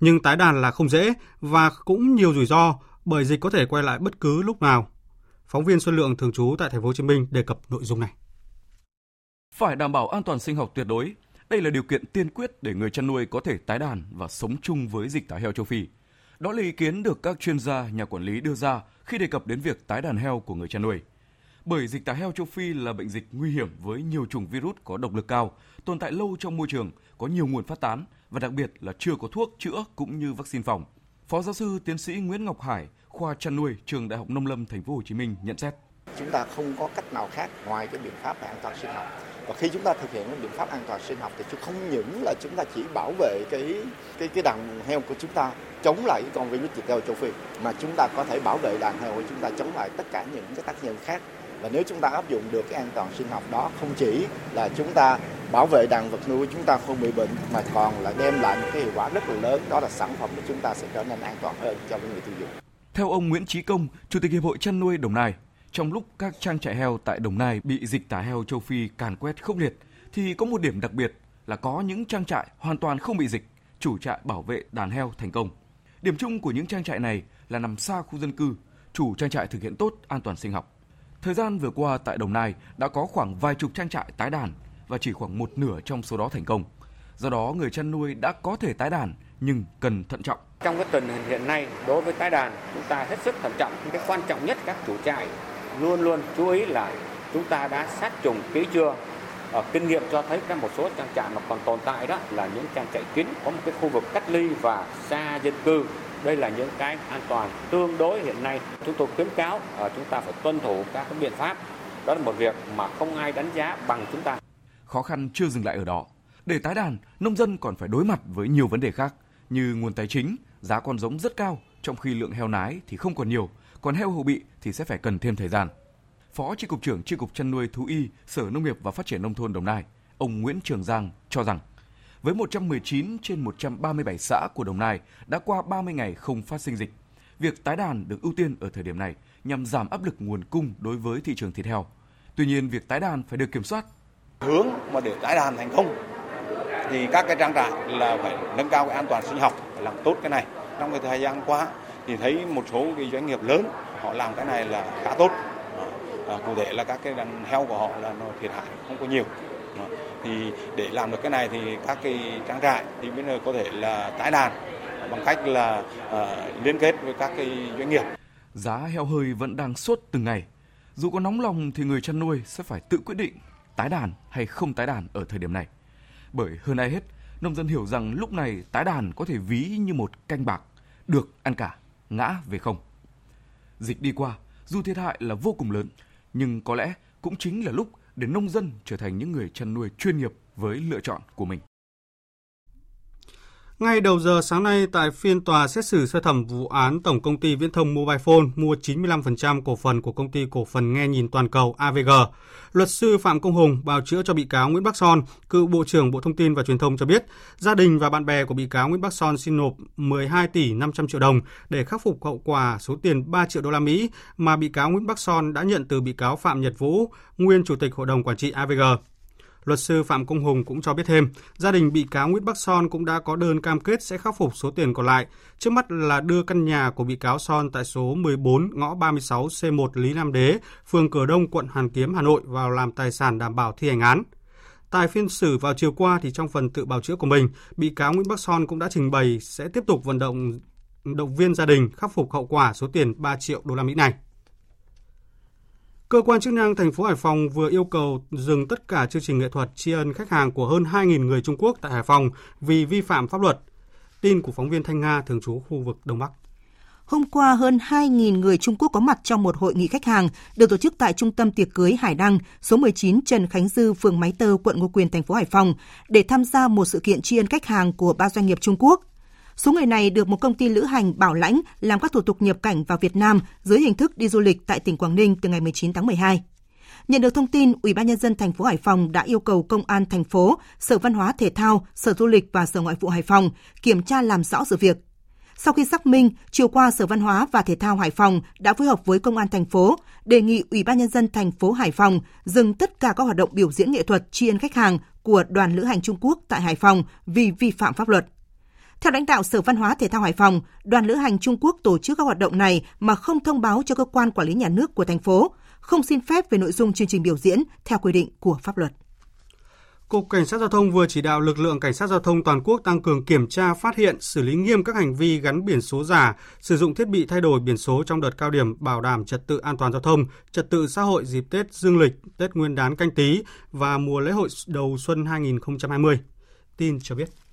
Nhưng tái đàn là không dễ và cũng nhiều rủi ro bởi dịch có thể quay lại bất cứ lúc nào. Phóng viên Xuân Lượng thường trú tại thành phố Hồ Chí Minh đề cập nội dung này. Phải đảm bảo an toàn sinh học tuyệt đối, đây là điều kiện tiên quyết để người chăn nuôi có thể tái đàn và sống chung với dịch tả heo châu Phi. Đó là ý kiến được các chuyên gia, nhà quản lý đưa ra khi đề cập đến việc tái đàn heo của người chăn nuôi. Bởi dịch tả heo châu Phi là bệnh dịch nguy hiểm với nhiều chủng virus có độc lực cao, tồn tại lâu trong môi trường, có nhiều nguồn phát tán và đặc biệt là chưa có thuốc chữa cũng như vaccine phòng. Phó giáo sư tiến sĩ Nguyễn Ngọc Hải, khoa chăn nuôi, trường Đại học Nông Lâm Thành phố Hồ Chí Minh nhận xét: Chúng ta không có cách nào khác ngoài cái biện pháp an toàn sinh học. Và khi chúng ta thực hiện cái biện pháp an toàn sinh học thì không những là chúng ta chỉ bảo vệ cái cái cái đàn heo của chúng ta chống lại cái con virus dịch heo châu Phi mà chúng ta có thể bảo vệ đàn heo của chúng ta chống lại tất cả những cái tác nhân khác và nếu chúng ta áp dụng được cái an toàn sinh học đó không chỉ là chúng ta bảo vệ đàn vật nuôi của chúng ta không bị bệnh mà còn là đem lại một cái hiệu quả rất là lớn đó là sản phẩm của chúng ta sẽ trở nên an toàn hơn cho người tiêu dùng. Theo ông Nguyễn Chí Công, Chủ tịch Hiệp hội chăn nuôi Đồng Nai, trong lúc các trang trại heo tại Đồng Nai bị dịch tả heo châu Phi càn quét khốc liệt thì có một điểm đặc biệt là có những trang trại hoàn toàn không bị dịch, chủ trại bảo vệ đàn heo thành công. Điểm chung của những trang trại này là nằm xa khu dân cư, chủ trang trại thực hiện tốt an toàn sinh học. Thời gian vừa qua tại Đồng Nai đã có khoảng vài chục trang trại tái đàn và chỉ khoảng một nửa trong số đó thành công. Do đó, người chăn nuôi đã có thể tái đàn nhưng cần thận trọng. Trong cái tình hình hiện nay, đối với tái đàn, chúng ta hết sức thận trọng. Cái quan trọng nhất các chủ trại luôn luôn chú ý là chúng ta đã sát trùng kỹ chưa. Ở kinh nghiệm cho thấy các một số trang trại mà còn tồn tại đó là những trang trại kín, có một cái khu vực cách ly và xa dân cư. Đây là những cái an toàn tương đối hiện nay. Chúng tôi khuyến cáo ờ, chúng ta phải tuân thủ các cái biện pháp. Đó là một việc mà không ai đánh giá bằng chúng ta. Khó khăn chưa dừng lại ở đó. Để tái đàn, nông dân còn phải đối mặt với nhiều vấn đề khác, như nguồn tài chính, giá con giống rất cao, trong khi lượng heo nái thì không còn nhiều còn heo hậu bị thì sẽ phải cần thêm thời gian phó tri cục trưởng tri cục chăn nuôi thú y sở nông nghiệp và phát triển nông thôn đồng nai ông nguyễn trường giang cho rằng với 119 trên 137 xã của Đồng Nai đã qua 30 ngày không phát sinh dịch. Việc tái đàn được ưu tiên ở thời điểm này nhằm giảm áp lực nguồn cung đối với thị trường thịt heo. Tuy nhiên, việc tái đàn phải được kiểm soát. Hướng mà để tái đàn thành công thì các cái trang trại là phải nâng cao cái an toàn sinh học, phải làm tốt cái này. Trong cái thời gian qua thì thấy một số cái doanh nghiệp lớn họ làm cái này là khá tốt. À, cụ thể là các cái đàn heo của họ là nó thiệt hại không có nhiều ờ, thì để làm được cái này thì các cái trang trại thì bây giờ có thể là tái đàn bằng cách là à, liên kết với các cái doanh nghiệp. Giá heo hơi vẫn đang sốt từng ngày. Dù có nóng lòng thì người chăn nuôi sẽ phải tự quyết định tái đàn hay không tái đàn ở thời điểm này. Bởi hơn ai hết, nông dân hiểu rằng lúc này tái đàn có thể ví như một canh bạc, được ăn cả, ngã về không. Dịch đi qua, dù thiệt hại là vô cùng lớn, nhưng có lẽ cũng chính là lúc để nông dân trở thành những người chăn nuôi chuyên nghiệp với lựa chọn của mình. Ngay đầu giờ sáng nay tại phiên tòa xét xử sơ thẩm vụ án Tổng công ty Viễn thông Mobile Phone mua 95% cổ phần của công ty cổ phần nghe nhìn toàn cầu AVG, luật sư Phạm Công Hùng bào chữa cho bị cáo Nguyễn Bắc Son, cựu Bộ trưởng Bộ Thông tin và Truyền thông cho biết, gia đình và bạn bè của bị cáo Nguyễn Bắc Son xin nộp 12 tỷ 500 triệu đồng để khắc phục hậu quả số tiền 3 triệu đô la Mỹ mà bị cáo Nguyễn Bắc Son đã nhận từ bị cáo Phạm Nhật Vũ, nguyên chủ tịch hội đồng quản trị AVG. Luật sư Phạm Công Hùng cũng cho biết thêm, gia đình bị cáo Nguyễn Bắc Son cũng đã có đơn cam kết sẽ khắc phục số tiền còn lại. Trước mắt là đưa căn nhà của bị cáo Son tại số 14 ngõ 36 C1 Lý Nam Đế, phường Cửa Đông, quận Hoàn Kiếm, Hà Nội vào làm tài sản đảm bảo thi hành án. Tại phiên xử vào chiều qua thì trong phần tự bào chữa của mình, bị cáo Nguyễn Bắc Son cũng đã trình bày sẽ tiếp tục vận động động viên gia đình khắc phục hậu quả số tiền 3 triệu đô la Mỹ này. Cơ quan chức năng thành phố Hải Phòng vừa yêu cầu dừng tất cả chương trình nghệ thuật tri ân khách hàng của hơn 2.000 người Trung Quốc tại Hải Phòng vì vi phạm pháp luật. Tin của phóng viên Thanh Nga thường trú khu vực Đông Bắc. Hôm qua, hơn 2.000 người Trung Quốc có mặt trong một hội nghị khách hàng được tổ chức tại Trung tâm Tiệc cưới Hải Đăng, số 19 Trần Khánh Dư, phường Máy Tơ, quận Ngô Quyền, thành phố Hải Phòng, để tham gia một sự kiện tri ân khách hàng của ba doanh nghiệp Trung Quốc – Số người này được một công ty lữ hành bảo lãnh làm các thủ tục nhập cảnh vào Việt Nam dưới hình thức đi du lịch tại tỉnh Quảng Ninh từ ngày 19 tháng 12. Nhận được thông tin, Ủy ban nhân dân thành phố Hải Phòng đã yêu cầu công an thành phố, Sở Văn hóa Thể thao, Sở Du lịch và Sở Ngoại vụ Hải Phòng kiểm tra làm rõ sự việc. Sau khi xác minh, chiều qua Sở Văn hóa và Thể thao Hải Phòng đã phối hợp với Công an thành phố đề nghị Ủy ban nhân dân thành phố Hải Phòng dừng tất cả các hoạt động biểu diễn nghệ thuật tri ân khách hàng của đoàn lữ hành Trung Quốc tại Hải Phòng vì vi phạm pháp luật. Theo lãnh đạo Sở Văn hóa Thể thao Hải Phòng, đoàn lữ hành Trung Quốc tổ chức các hoạt động này mà không thông báo cho cơ quan quản lý nhà nước của thành phố, không xin phép về nội dung chương trình biểu diễn theo quy định của pháp luật. Cục Cảnh sát Giao thông vừa chỉ đạo lực lượng Cảnh sát Giao thông toàn quốc tăng cường kiểm tra, phát hiện, xử lý nghiêm các hành vi gắn biển số giả, sử dụng thiết bị thay đổi biển số trong đợt cao điểm bảo đảm trật tự an toàn giao thông, trật tự xã hội dịp Tết Dương lịch, Tết Nguyên đán canh tí và mùa lễ hội đầu xuân 2020. Tin cho biết.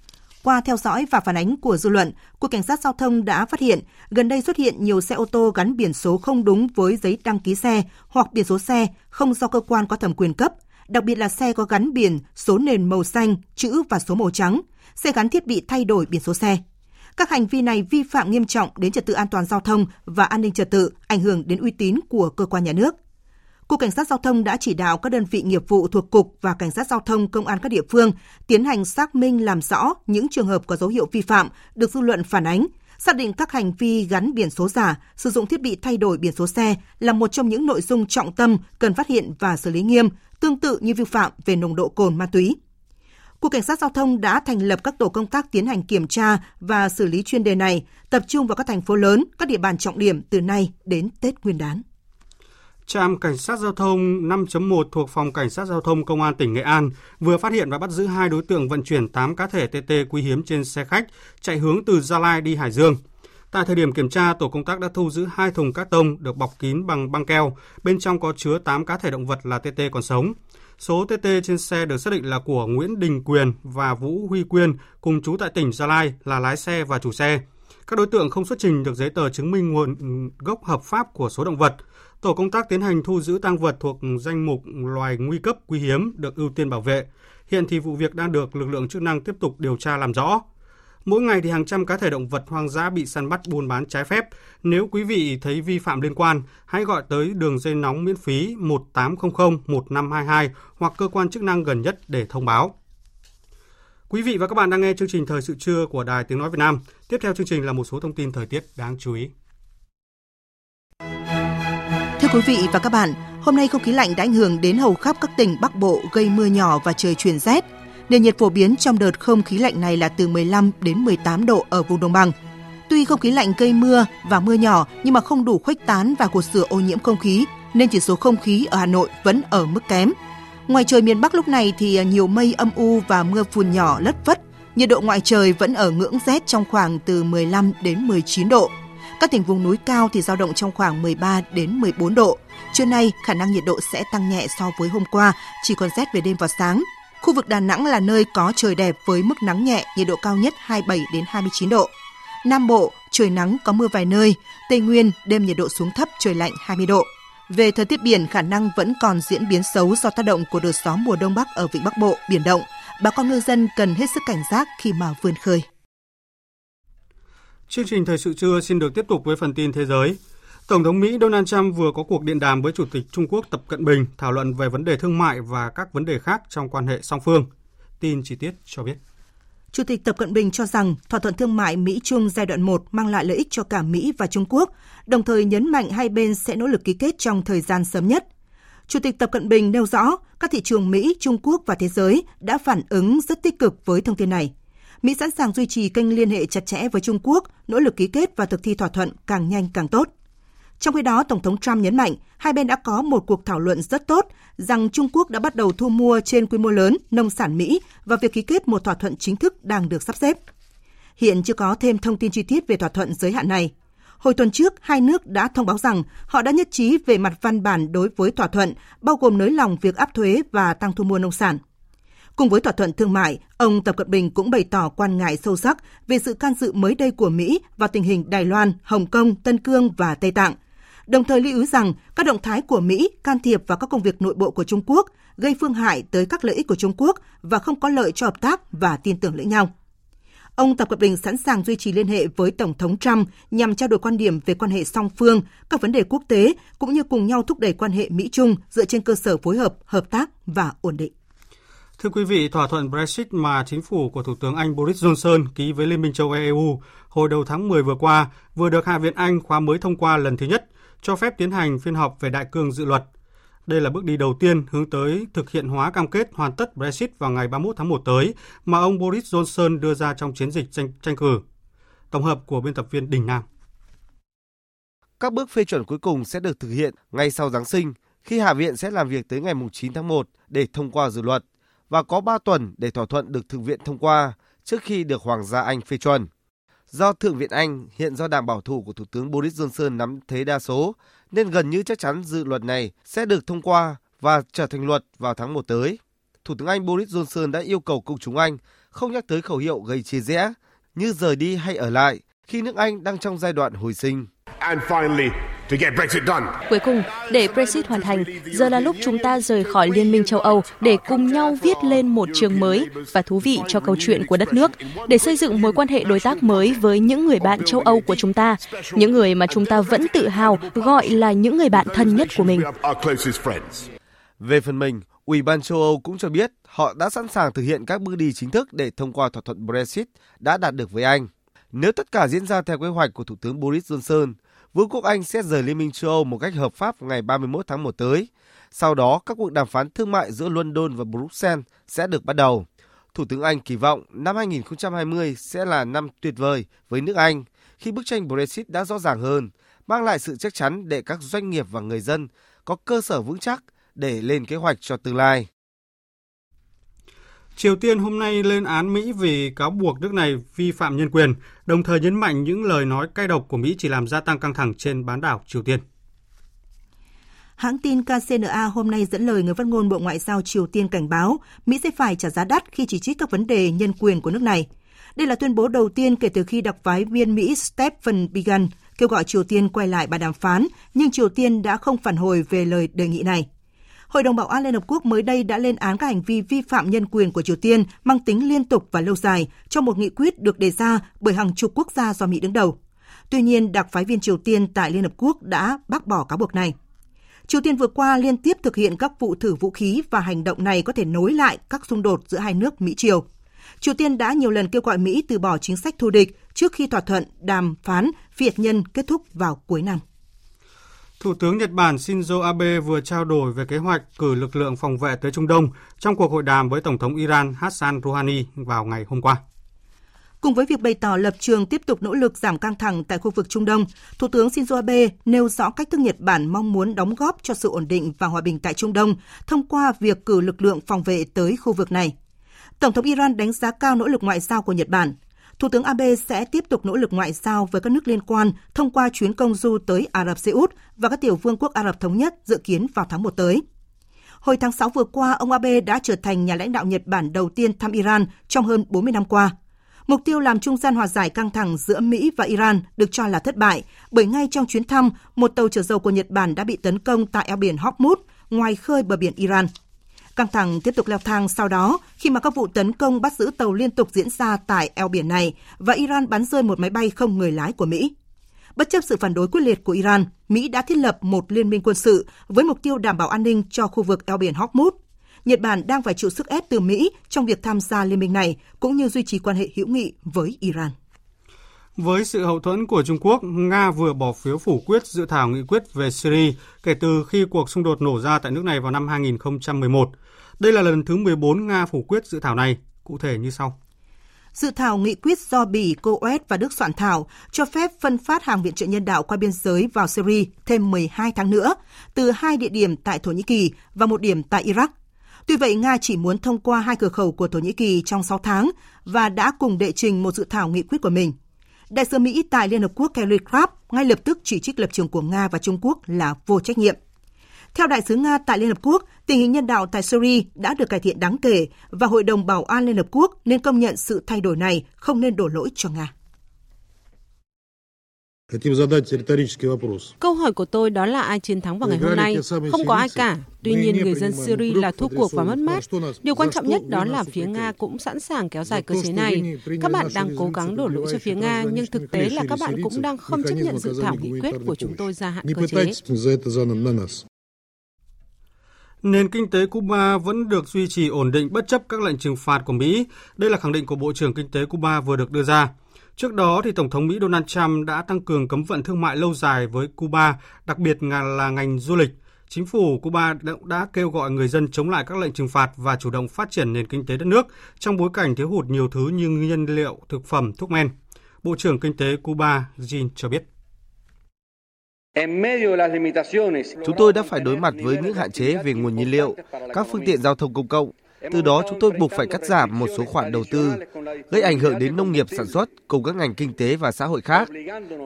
Qua theo dõi và phản ánh của dư luận, Cục Cảnh sát Giao thông đã phát hiện gần đây xuất hiện nhiều xe ô tô gắn biển số không đúng với giấy đăng ký xe hoặc biển số xe không do cơ quan có thẩm quyền cấp, đặc biệt là xe có gắn biển số nền màu xanh, chữ và số màu trắng, xe gắn thiết bị thay đổi biển số xe. Các hành vi này vi phạm nghiêm trọng đến trật tự an toàn giao thông và an ninh trật tự, ảnh hưởng đến uy tín của cơ quan nhà nước. Cục Cảnh sát Giao thông đã chỉ đạo các đơn vị nghiệp vụ thuộc Cục và Cảnh sát Giao thông Công an các địa phương tiến hành xác minh làm rõ những trường hợp có dấu hiệu vi phạm được dư luận phản ánh, xác định các hành vi gắn biển số giả, sử dụng thiết bị thay đổi biển số xe là một trong những nội dung trọng tâm cần phát hiện và xử lý nghiêm, tương tự như vi phạm về nồng độ cồn ma túy. Cục Cảnh sát Giao thông đã thành lập các tổ công tác tiến hành kiểm tra và xử lý chuyên đề này, tập trung vào các thành phố lớn, các địa bàn trọng điểm từ nay đến Tết Nguyên đán. Trạm Cảnh sát Giao thông 5.1 thuộc Phòng Cảnh sát Giao thông Công an tỉnh Nghệ An vừa phát hiện và bắt giữ hai đối tượng vận chuyển 8 cá thể TT quý hiếm trên xe khách chạy hướng từ Gia Lai đi Hải Dương. Tại thời điểm kiểm tra, tổ công tác đã thu giữ hai thùng cát tông được bọc kín bằng băng keo, bên trong có chứa 8 cá thể động vật là TT còn sống. Số TT trên xe được xác định là của Nguyễn Đình Quyền và Vũ Huy Quyên, cùng chú tại tỉnh Gia Lai là lái xe và chủ xe. Các đối tượng không xuất trình được giấy tờ chứng minh nguồn gốc hợp pháp của số động vật. Tổ công tác tiến hành thu giữ tăng vật thuộc danh mục loài nguy cấp quý hiếm được ưu tiên bảo vệ. Hiện thì vụ việc đang được lực lượng chức năng tiếp tục điều tra làm rõ. Mỗi ngày thì hàng trăm cá thể động vật hoang dã bị săn bắt buôn bán trái phép. Nếu quý vị thấy vi phạm liên quan, hãy gọi tới đường dây nóng miễn phí 1800 1522 hoặc cơ quan chức năng gần nhất để thông báo. Quý vị và các bạn đang nghe chương trình Thời sự trưa của Đài Tiếng Nói Việt Nam. Tiếp theo chương trình là một số thông tin thời tiết đáng chú ý. Quý vị và các bạn, hôm nay không khí lạnh đã ảnh hưởng đến hầu khắp các tỉnh Bắc Bộ gây mưa nhỏ và trời chuyển rét. Nền nhiệt phổ biến trong đợt không khí lạnh này là từ 15 đến 18 độ ở vùng đồng bằng. Tuy không khí lạnh gây mưa và mưa nhỏ nhưng mà không đủ khuếch tán và cột sửa ô nhiễm không khí nên chỉ số không khí ở Hà Nội vẫn ở mức kém. Ngoài trời miền Bắc lúc này thì à, nhiều mây âm u và mưa phùn nhỏ lất vất. Nhiệt độ ngoài trời vẫn ở ngưỡng rét trong khoảng từ 15 đến 19 độ. Các tỉnh vùng núi cao thì dao động trong khoảng 13 đến 14 độ. Trưa nay, khả năng nhiệt độ sẽ tăng nhẹ so với hôm qua, chỉ còn rét về đêm và sáng. Khu vực Đà Nẵng là nơi có trời đẹp với mức nắng nhẹ, nhiệt độ cao nhất 27 đến 29 độ. Nam Bộ, trời nắng có mưa vài nơi, Tây Nguyên, đêm nhiệt độ xuống thấp, trời lạnh 20 độ. Về thời tiết biển, khả năng vẫn còn diễn biến xấu do tác động của đợt gió mùa đông bắc ở vịnh Bắc Bộ, biển động. Bà con ngư dân cần hết sức cảnh giác khi mà vươn khơi. Chương trình thời sự trưa xin được tiếp tục với phần tin thế giới. Tổng thống Mỹ Donald Trump vừa có cuộc điện đàm với Chủ tịch Trung Quốc Tập Cận Bình thảo luận về vấn đề thương mại và các vấn đề khác trong quan hệ song phương. Tin chi tiết cho biết. Chủ tịch Tập Cận Bình cho rằng thỏa thuận thương mại Mỹ-Trung giai đoạn 1 mang lại lợi ích cho cả Mỹ và Trung Quốc, đồng thời nhấn mạnh hai bên sẽ nỗ lực ký kết trong thời gian sớm nhất. Chủ tịch Tập Cận Bình nêu rõ các thị trường Mỹ, Trung Quốc và thế giới đã phản ứng rất tích cực với thông tin này. Mỹ sẵn sàng duy trì kênh liên hệ chặt chẽ với Trung Quốc, nỗ lực ký kết và thực thi thỏa thuận càng nhanh càng tốt. Trong khi đó, Tổng thống Trump nhấn mạnh hai bên đã có một cuộc thảo luận rất tốt rằng Trung Quốc đã bắt đầu thu mua trên quy mô lớn nông sản Mỹ và việc ký kết một thỏa thuận chính thức đang được sắp xếp. Hiện chưa có thêm thông tin chi tiết về thỏa thuận giới hạn này. Hồi tuần trước, hai nước đã thông báo rằng họ đã nhất trí về mặt văn bản đối với thỏa thuận, bao gồm nới lỏng việc áp thuế và tăng thu mua nông sản. Cùng với thỏa thuận thương mại, ông Tập Cận Bình cũng bày tỏ quan ngại sâu sắc về sự can dự mới đây của Mỹ vào tình hình Đài Loan, Hồng Kông, Tân Cương và Tây Tạng, đồng thời lưu ý rằng các động thái của Mỹ can thiệp vào các công việc nội bộ của Trung Quốc gây phương hại tới các lợi ích của Trung Quốc và không có lợi cho hợp tác và tin tưởng lẫn nhau. Ông Tập Cận Bình sẵn sàng duy trì liên hệ với Tổng thống Trump nhằm trao đổi quan điểm về quan hệ song phương, các vấn đề quốc tế cũng như cùng nhau thúc đẩy quan hệ Mỹ-Trung dựa trên cơ sở phối hợp, hợp tác và ổn định. Thưa quý vị, thỏa thuận Brexit mà chính phủ của Thủ tướng Anh Boris Johnson ký với Liên minh châu Âu EU hồi đầu tháng 10 vừa qua vừa được Hạ viện Anh khóa mới thông qua lần thứ nhất, cho phép tiến hành phiên họp về đại cương dự luật. Đây là bước đi đầu tiên hướng tới thực hiện hóa cam kết hoàn tất Brexit vào ngày 31 tháng 1 tới mà ông Boris Johnson đưa ra trong chiến dịch tranh, tranh cử. Tổng hợp của biên tập viên Đình Nam. Các bước phê chuẩn cuối cùng sẽ được thực hiện ngay sau Giáng sinh, khi Hạ viện sẽ làm việc tới ngày 9 tháng 1 để thông qua dự luật và có 3 tuần để thỏa thuận được Thượng viện thông qua trước khi được Hoàng gia Anh phê chuẩn. Do Thượng viện Anh hiện do đảng bảo thủ của Thủ tướng Boris Johnson nắm thế đa số, nên gần như chắc chắn dự luật này sẽ được thông qua và trở thành luật vào tháng 1 tới. Thủ tướng Anh Boris Johnson đã yêu cầu công chúng Anh không nhắc tới khẩu hiệu gây chia rẽ như rời đi hay ở lại khi nước Anh đang trong giai đoạn hồi sinh. And finally, Cuối cùng, để Brexit hoàn thành, giờ là lúc chúng ta rời khỏi Liên minh châu Âu để cùng nhau viết lên một chương mới và thú vị cho câu chuyện của đất nước, để xây dựng mối quan hệ đối tác mới với những người bạn châu Âu của chúng ta, những người mà chúng ta vẫn tự hào gọi là những người bạn thân nhất của mình. Về phần mình, Ủy ban châu Âu cũng cho biết họ đã sẵn sàng thực hiện các bước đi chính thức để thông qua thỏa thuận Brexit đã đạt được với Anh. Nếu tất cả diễn ra theo kế hoạch của Thủ tướng Boris Johnson, Vương quốc Anh sẽ rời Liên minh châu Âu một cách hợp pháp ngày 31 tháng 1 tới. Sau đó, các cuộc đàm phán thương mại giữa London và Bruxelles sẽ được bắt đầu. Thủ tướng Anh kỳ vọng năm 2020 sẽ là năm tuyệt vời với nước Anh khi bức tranh Brexit đã rõ ràng hơn, mang lại sự chắc chắn để các doanh nghiệp và người dân có cơ sở vững chắc để lên kế hoạch cho tương lai. Triều Tiên hôm nay lên án Mỹ vì cáo buộc nước này vi phạm nhân quyền, đồng thời nhấn mạnh những lời nói cay độc của Mỹ chỉ làm gia tăng căng thẳng trên bán đảo Triều Tiên. Hãng tin KCNA hôm nay dẫn lời người phát ngôn Bộ Ngoại giao Triều Tiên cảnh báo Mỹ sẽ phải trả giá đắt khi chỉ trích các vấn đề nhân quyền của nước này. Đây là tuyên bố đầu tiên kể từ khi đặc phái viên Mỹ Stephen Biegun kêu gọi Triều Tiên quay lại bàn đàm phán, nhưng Triều Tiên đã không phản hồi về lời đề nghị này. Hội đồng Bảo an Liên Hợp Quốc mới đây đã lên án các hành vi vi phạm nhân quyền của Triều Tiên mang tính liên tục và lâu dài trong một nghị quyết được đề ra bởi hàng chục quốc gia do Mỹ đứng đầu. Tuy nhiên, đặc phái viên Triều Tiên tại Liên Hợp Quốc đã bác bỏ cáo buộc này. Triều Tiên vừa qua liên tiếp thực hiện các vụ thử vũ khí và hành động này có thể nối lại các xung đột giữa hai nước Mỹ-Triều. Triều Tiên đã nhiều lần kêu gọi Mỹ từ bỏ chính sách thù địch trước khi thỏa thuận đàm phán việt nhân kết thúc vào cuối năm. Thủ tướng Nhật Bản Shinzo Abe vừa trao đổi về kế hoạch cử lực lượng phòng vệ tới Trung Đông trong cuộc hội đàm với Tổng thống Iran Hassan Rouhani vào ngày hôm qua. Cùng với việc bày tỏ lập trường tiếp tục nỗ lực giảm căng thẳng tại khu vực Trung Đông, Thủ tướng Shinzo Abe nêu rõ cách thức Nhật Bản mong muốn đóng góp cho sự ổn định và hòa bình tại Trung Đông thông qua việc cử lực lượng phòng vệ tới khu vực này. Tổng thống Iran đánh giá cao nỗ lực ngoại giao của Nhật Bản. Thủ tướng Abe sẽ tiếp tục nỗ lực ngoại giao với các nước liên quan thông qua chuyến công du tới Ả Rập Xê Út và các tiểu vương quốc Ả Rập Thống Nhất dự kiến vào tháng 1 tới. Hồi tháng 6 vừa qua, ông Abe đã trở thành nhà lãnh đạo Nhật Bản đầu tiên thăm Iran trong hơn 40 năm qua. Mục tiêu làm trung gian hòa giải căng thẳng giữa Mỹ và Iran được cho là thất bại bởi ngay trong chuyến thăm, một tàu chở dầu của Nhật Bản đã bị tấn công tại eo biển Hormuz, ngoài khơi bờ biển Iran. Căng thẳng tiếp tục leo thang sau đó khi mà các vụ tấn công bắt giữ tàu liên tục diễn ra tại eo biển này và Iran bắn rơi một máy bay không người lái của Mỹ. Bất chấp sự phản đối quyết liệt của Iran, Mỹ đã thiết lập một liên minh quân sự với mục tiêu đảm bảo an ninh cho khu vực eo biển Hormuz. Nhật Bản đang phải chịu sức ép từ Mỹ trong việc tham gia liên minh này cũng như duy trì quan hệ hữu nghị với Iran. Với sự hậu thuẫn của Trung Quốc, Nga vừa bỏ phiếu phủ quyết dự thảo nghị quyết về Syria kể từ khi cuộc xung đột nổ ra tại nước này vào năm 2011. Đây là lần thứ 14 Nga phủ quyết dự thảo này, cụ thể như sau. Dự thảo nghị quyết do Bỉ, Coes và Đức soạn thảo cho phép phân phát hàng viện trợ nhân đạo qua biên giới vào Syria thêm 12 tháng nữa, từ hai địa điểm tại Thổ Nhĩ Kỳ và một điểm tại Iraq. Tuy vậy, Nga chỉ muốn thông qua hai cửa khẩu của Thổ Nhĩ Kỳ trong 6 tháng và đã cùng đệ trình một dự thảo nghị quyết của mình. Đại sứ Mỹ tại Liên Hợp Quốc Kelly Craft ngay lập tức chỉ trích lập trường của Nga và Trung Quốc là vô trách nhiệm. Theo đại sứ Nga tại Liên Hợp Quốc, tình hình nhân đạo tại Syria đã được cải thiện đáng kể và Hội đồng Bảo an Liên Hợp Quốc nên công nhận sự thay đổi này không nên đổ lỗi cho Nga. Câu hỏi của tôi đó là ai chiến thắng vào ngày hôm nay? Không có ai cả. Tuy nhiên, người dân Syria là thua cuộc và mất mát. Điều quan trọng nhất đó là phía Nga cũng sẵn sàng kéo dài cơ chế này. Các bạn đang cố gắng đổ lỗi cho phía Nga, nhưng thực tế là các bạn cũng đang không chấp nhận dự thảo nghị quyết của chúng tôi gia hạn cơ chế. Nền kinh tế Cuba vẫn được duy trì ổn định bất chấp các lệnh trừng phạt của Mỹ. Đây là khẳng định của Bộ trưởng Kinh tế Cuba vừa được đưa ra. Trước đó, thì Tổng thống Mỹ Donald Trump đã tăng cường cấm vận thương mại lâu dài với Cuba, đặc biệt là ngành du lịch. Chính phủ Cuba đã kêu gọi người dân chống lại các lệnh trừng phạt và chủ động phát triển nền kinh tế đất nước trong bối cảnh thiếu hụt nhiều thứ như nhân liệu, thực phẩm, thuốc men. Bộ trưởng Kinh tế Cuba Jean cho biết. Chúng tôi đã phải đối mặt với những hạn chế về nguồn nhiên liệu, các phương tiện giao thông công cộng. Từ đó chúng tôi buộc phải cắt giảm một số khoản đầu tư, gây ảnh hưởng đến nông nghiệp sản xuất cùng các ngành kinh tế và xã hội khác.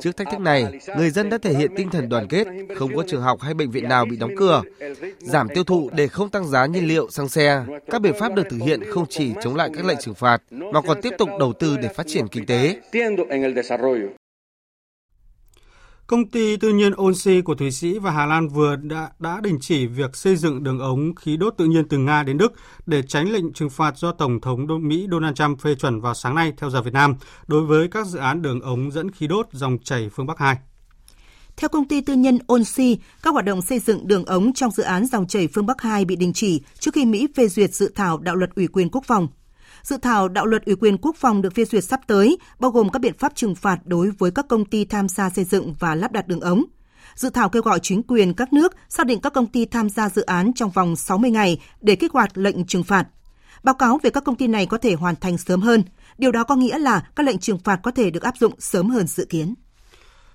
Trước thách thức này, người dân đã thể hiện tinh thần đoàn kết, không có trường học hay bệnh viện nào bị đóng cửa, giảm tiêu thụ để không tăng giá nhiên liệu xăng xe. Các biện pháp được thực hiện không chỉ chống lại các lệnh trừng phạt, mà còn tiếp tục đầu tư để phát triển kinh tế. Công ty tư nhân Onsi của Thụy Sĩ và Hà Lan vừa đã, đã đình chỉ việc xây dựng đường ống khí đốt tự nhiên từ Nga đến Đức để tránh lệnh trừng phạt do Tổng thống Mỹ Donald Trump phê chuẩn vào sáng nay theo giờ Việt Nam đối với các dự án đường ống dẫn khí đốt dòng chảy phương Bắc 2. Theo công ty tư nhân Onsi, các hoạt động xây dựng đường ống trong dự án dòng chảy phương Bắc 2 bị đình chỉ trước khi Mỹ phê duyệt dự thảo đạo luật ủy quyền quốc phòng. Dự thảo đạo luật ủy quyền quốc phòng được phê duyệt sắp tới, bao gồm các biện pháp trừng phạt đối với các công ty tham gia xây dựng và lắp đặt đường ống. Dự thảo kêu gọi chính quyền các nước xác định các công ty tham gia dự án trong vòng 60 ngày để kích hoạt lệnh trừng phạt. Báo cáo về các công ty này có thể hoàn thành sớm hơn. Điều đó có nghĩa là các lệnh trừng phạt có thể được áp dụng sớm hơn dự kiến.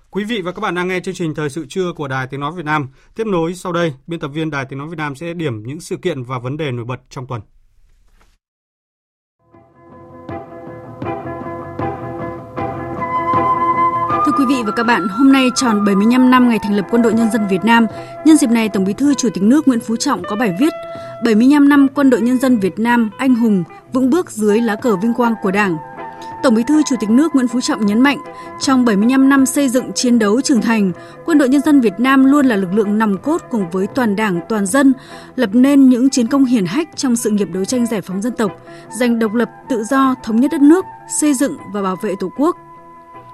Quý vị và các bạn đang nghe chương trình Thời sự trưa của Đài Tiếng Nói Việt Nam. Tiếp nối sau đây, biên tập viên Đài Tiếng Nói Việt Nam sẽ điểm những sự kiện và vấn đề nổi bật trong tuần. Thưa quý vị và các bạn, hôm nay tròn 75 năm ngày thành lập Quân đội Nhân dân Việt Nam. Nhân dịp này, Tổng Bí thư Chủ tịch nước Nguyễn Phú Trọng có bài viết 75 năm Quân đội Nhân dân Việt Nam anh hùng, vững bước dưới lá cờ vinh quang của Đảng. Tổng Bí thư Chủ tịch nước Nguyễn Phú Trọng nhấn mạnh, trong 75 năm xây dựng chiến đấu trưởng thành, Quân đội Nhân dân Việt Nam luôn là lực lượng nòng cốt cùng với toàn Đảng, toàn dân, lập nên những chiến công hiển hách trong sự nghiệp đấu tranh giải phóng dân tộc, giành độc lập, tự do, thống nhất đất nước, xây dựng và bảo vệ Tổ quốc,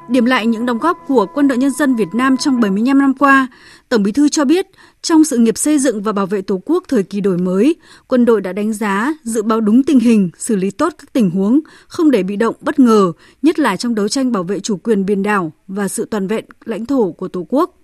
Điểm lại những đóng góp của Quân đội Nhân dân Việt Nam trong 75 năm qua, Tổng Bí thư cho biết, trong sự nghiệp xây dựng và bảo vệ Tổ quốc thời kỳ đổi mới, quân đội đã đánh giá, dự báo đúng tình hình, xử lý tốt các tình huống, không để bị động bất ngờ, nhất là trong đấu tranh bảo vệ chủ quyền biển đảo và sự toàn vẹn lãnh thổ của Tổ quốc.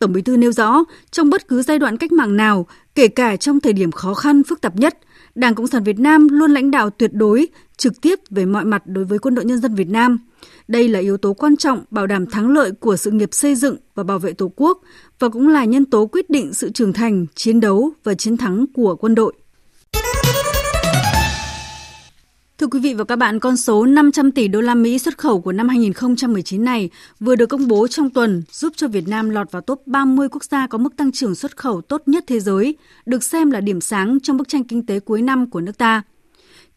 Tổng Bí thư nêu rõ, trong bất cứ giai đoạn cách mạng nào, kể cả trong thời điểm khó khăn phức tạp nhất, Đảng Cộng sản Việt Nam luôn lãnh đạo tuyệt đối, trực tiếp về mọi mặt đối với quân đội nhân dân Việt Nam – đây là yếu tố quan trọng bảo đảm thắng lợi của sự nghiệp xây dựng và bảo vệ Tổ quốc và cũng là nhân tố quyết định sự trưởng thành, chiến đấu và chiến thắng của quân đội. Thưa quý vị và các bạn, con số 500 tỷ đô la Mỹ xuất khẩu của năm 2019 này vừa được công bố trong tuần giúp cho Việt Nam lọt vào top 30 quốc gia có mức tăng trưởng xuất khẩu tốt nhất thế giới, được xem là điểm sáng trong bức tranh kinh tế cuối năm của nước ta.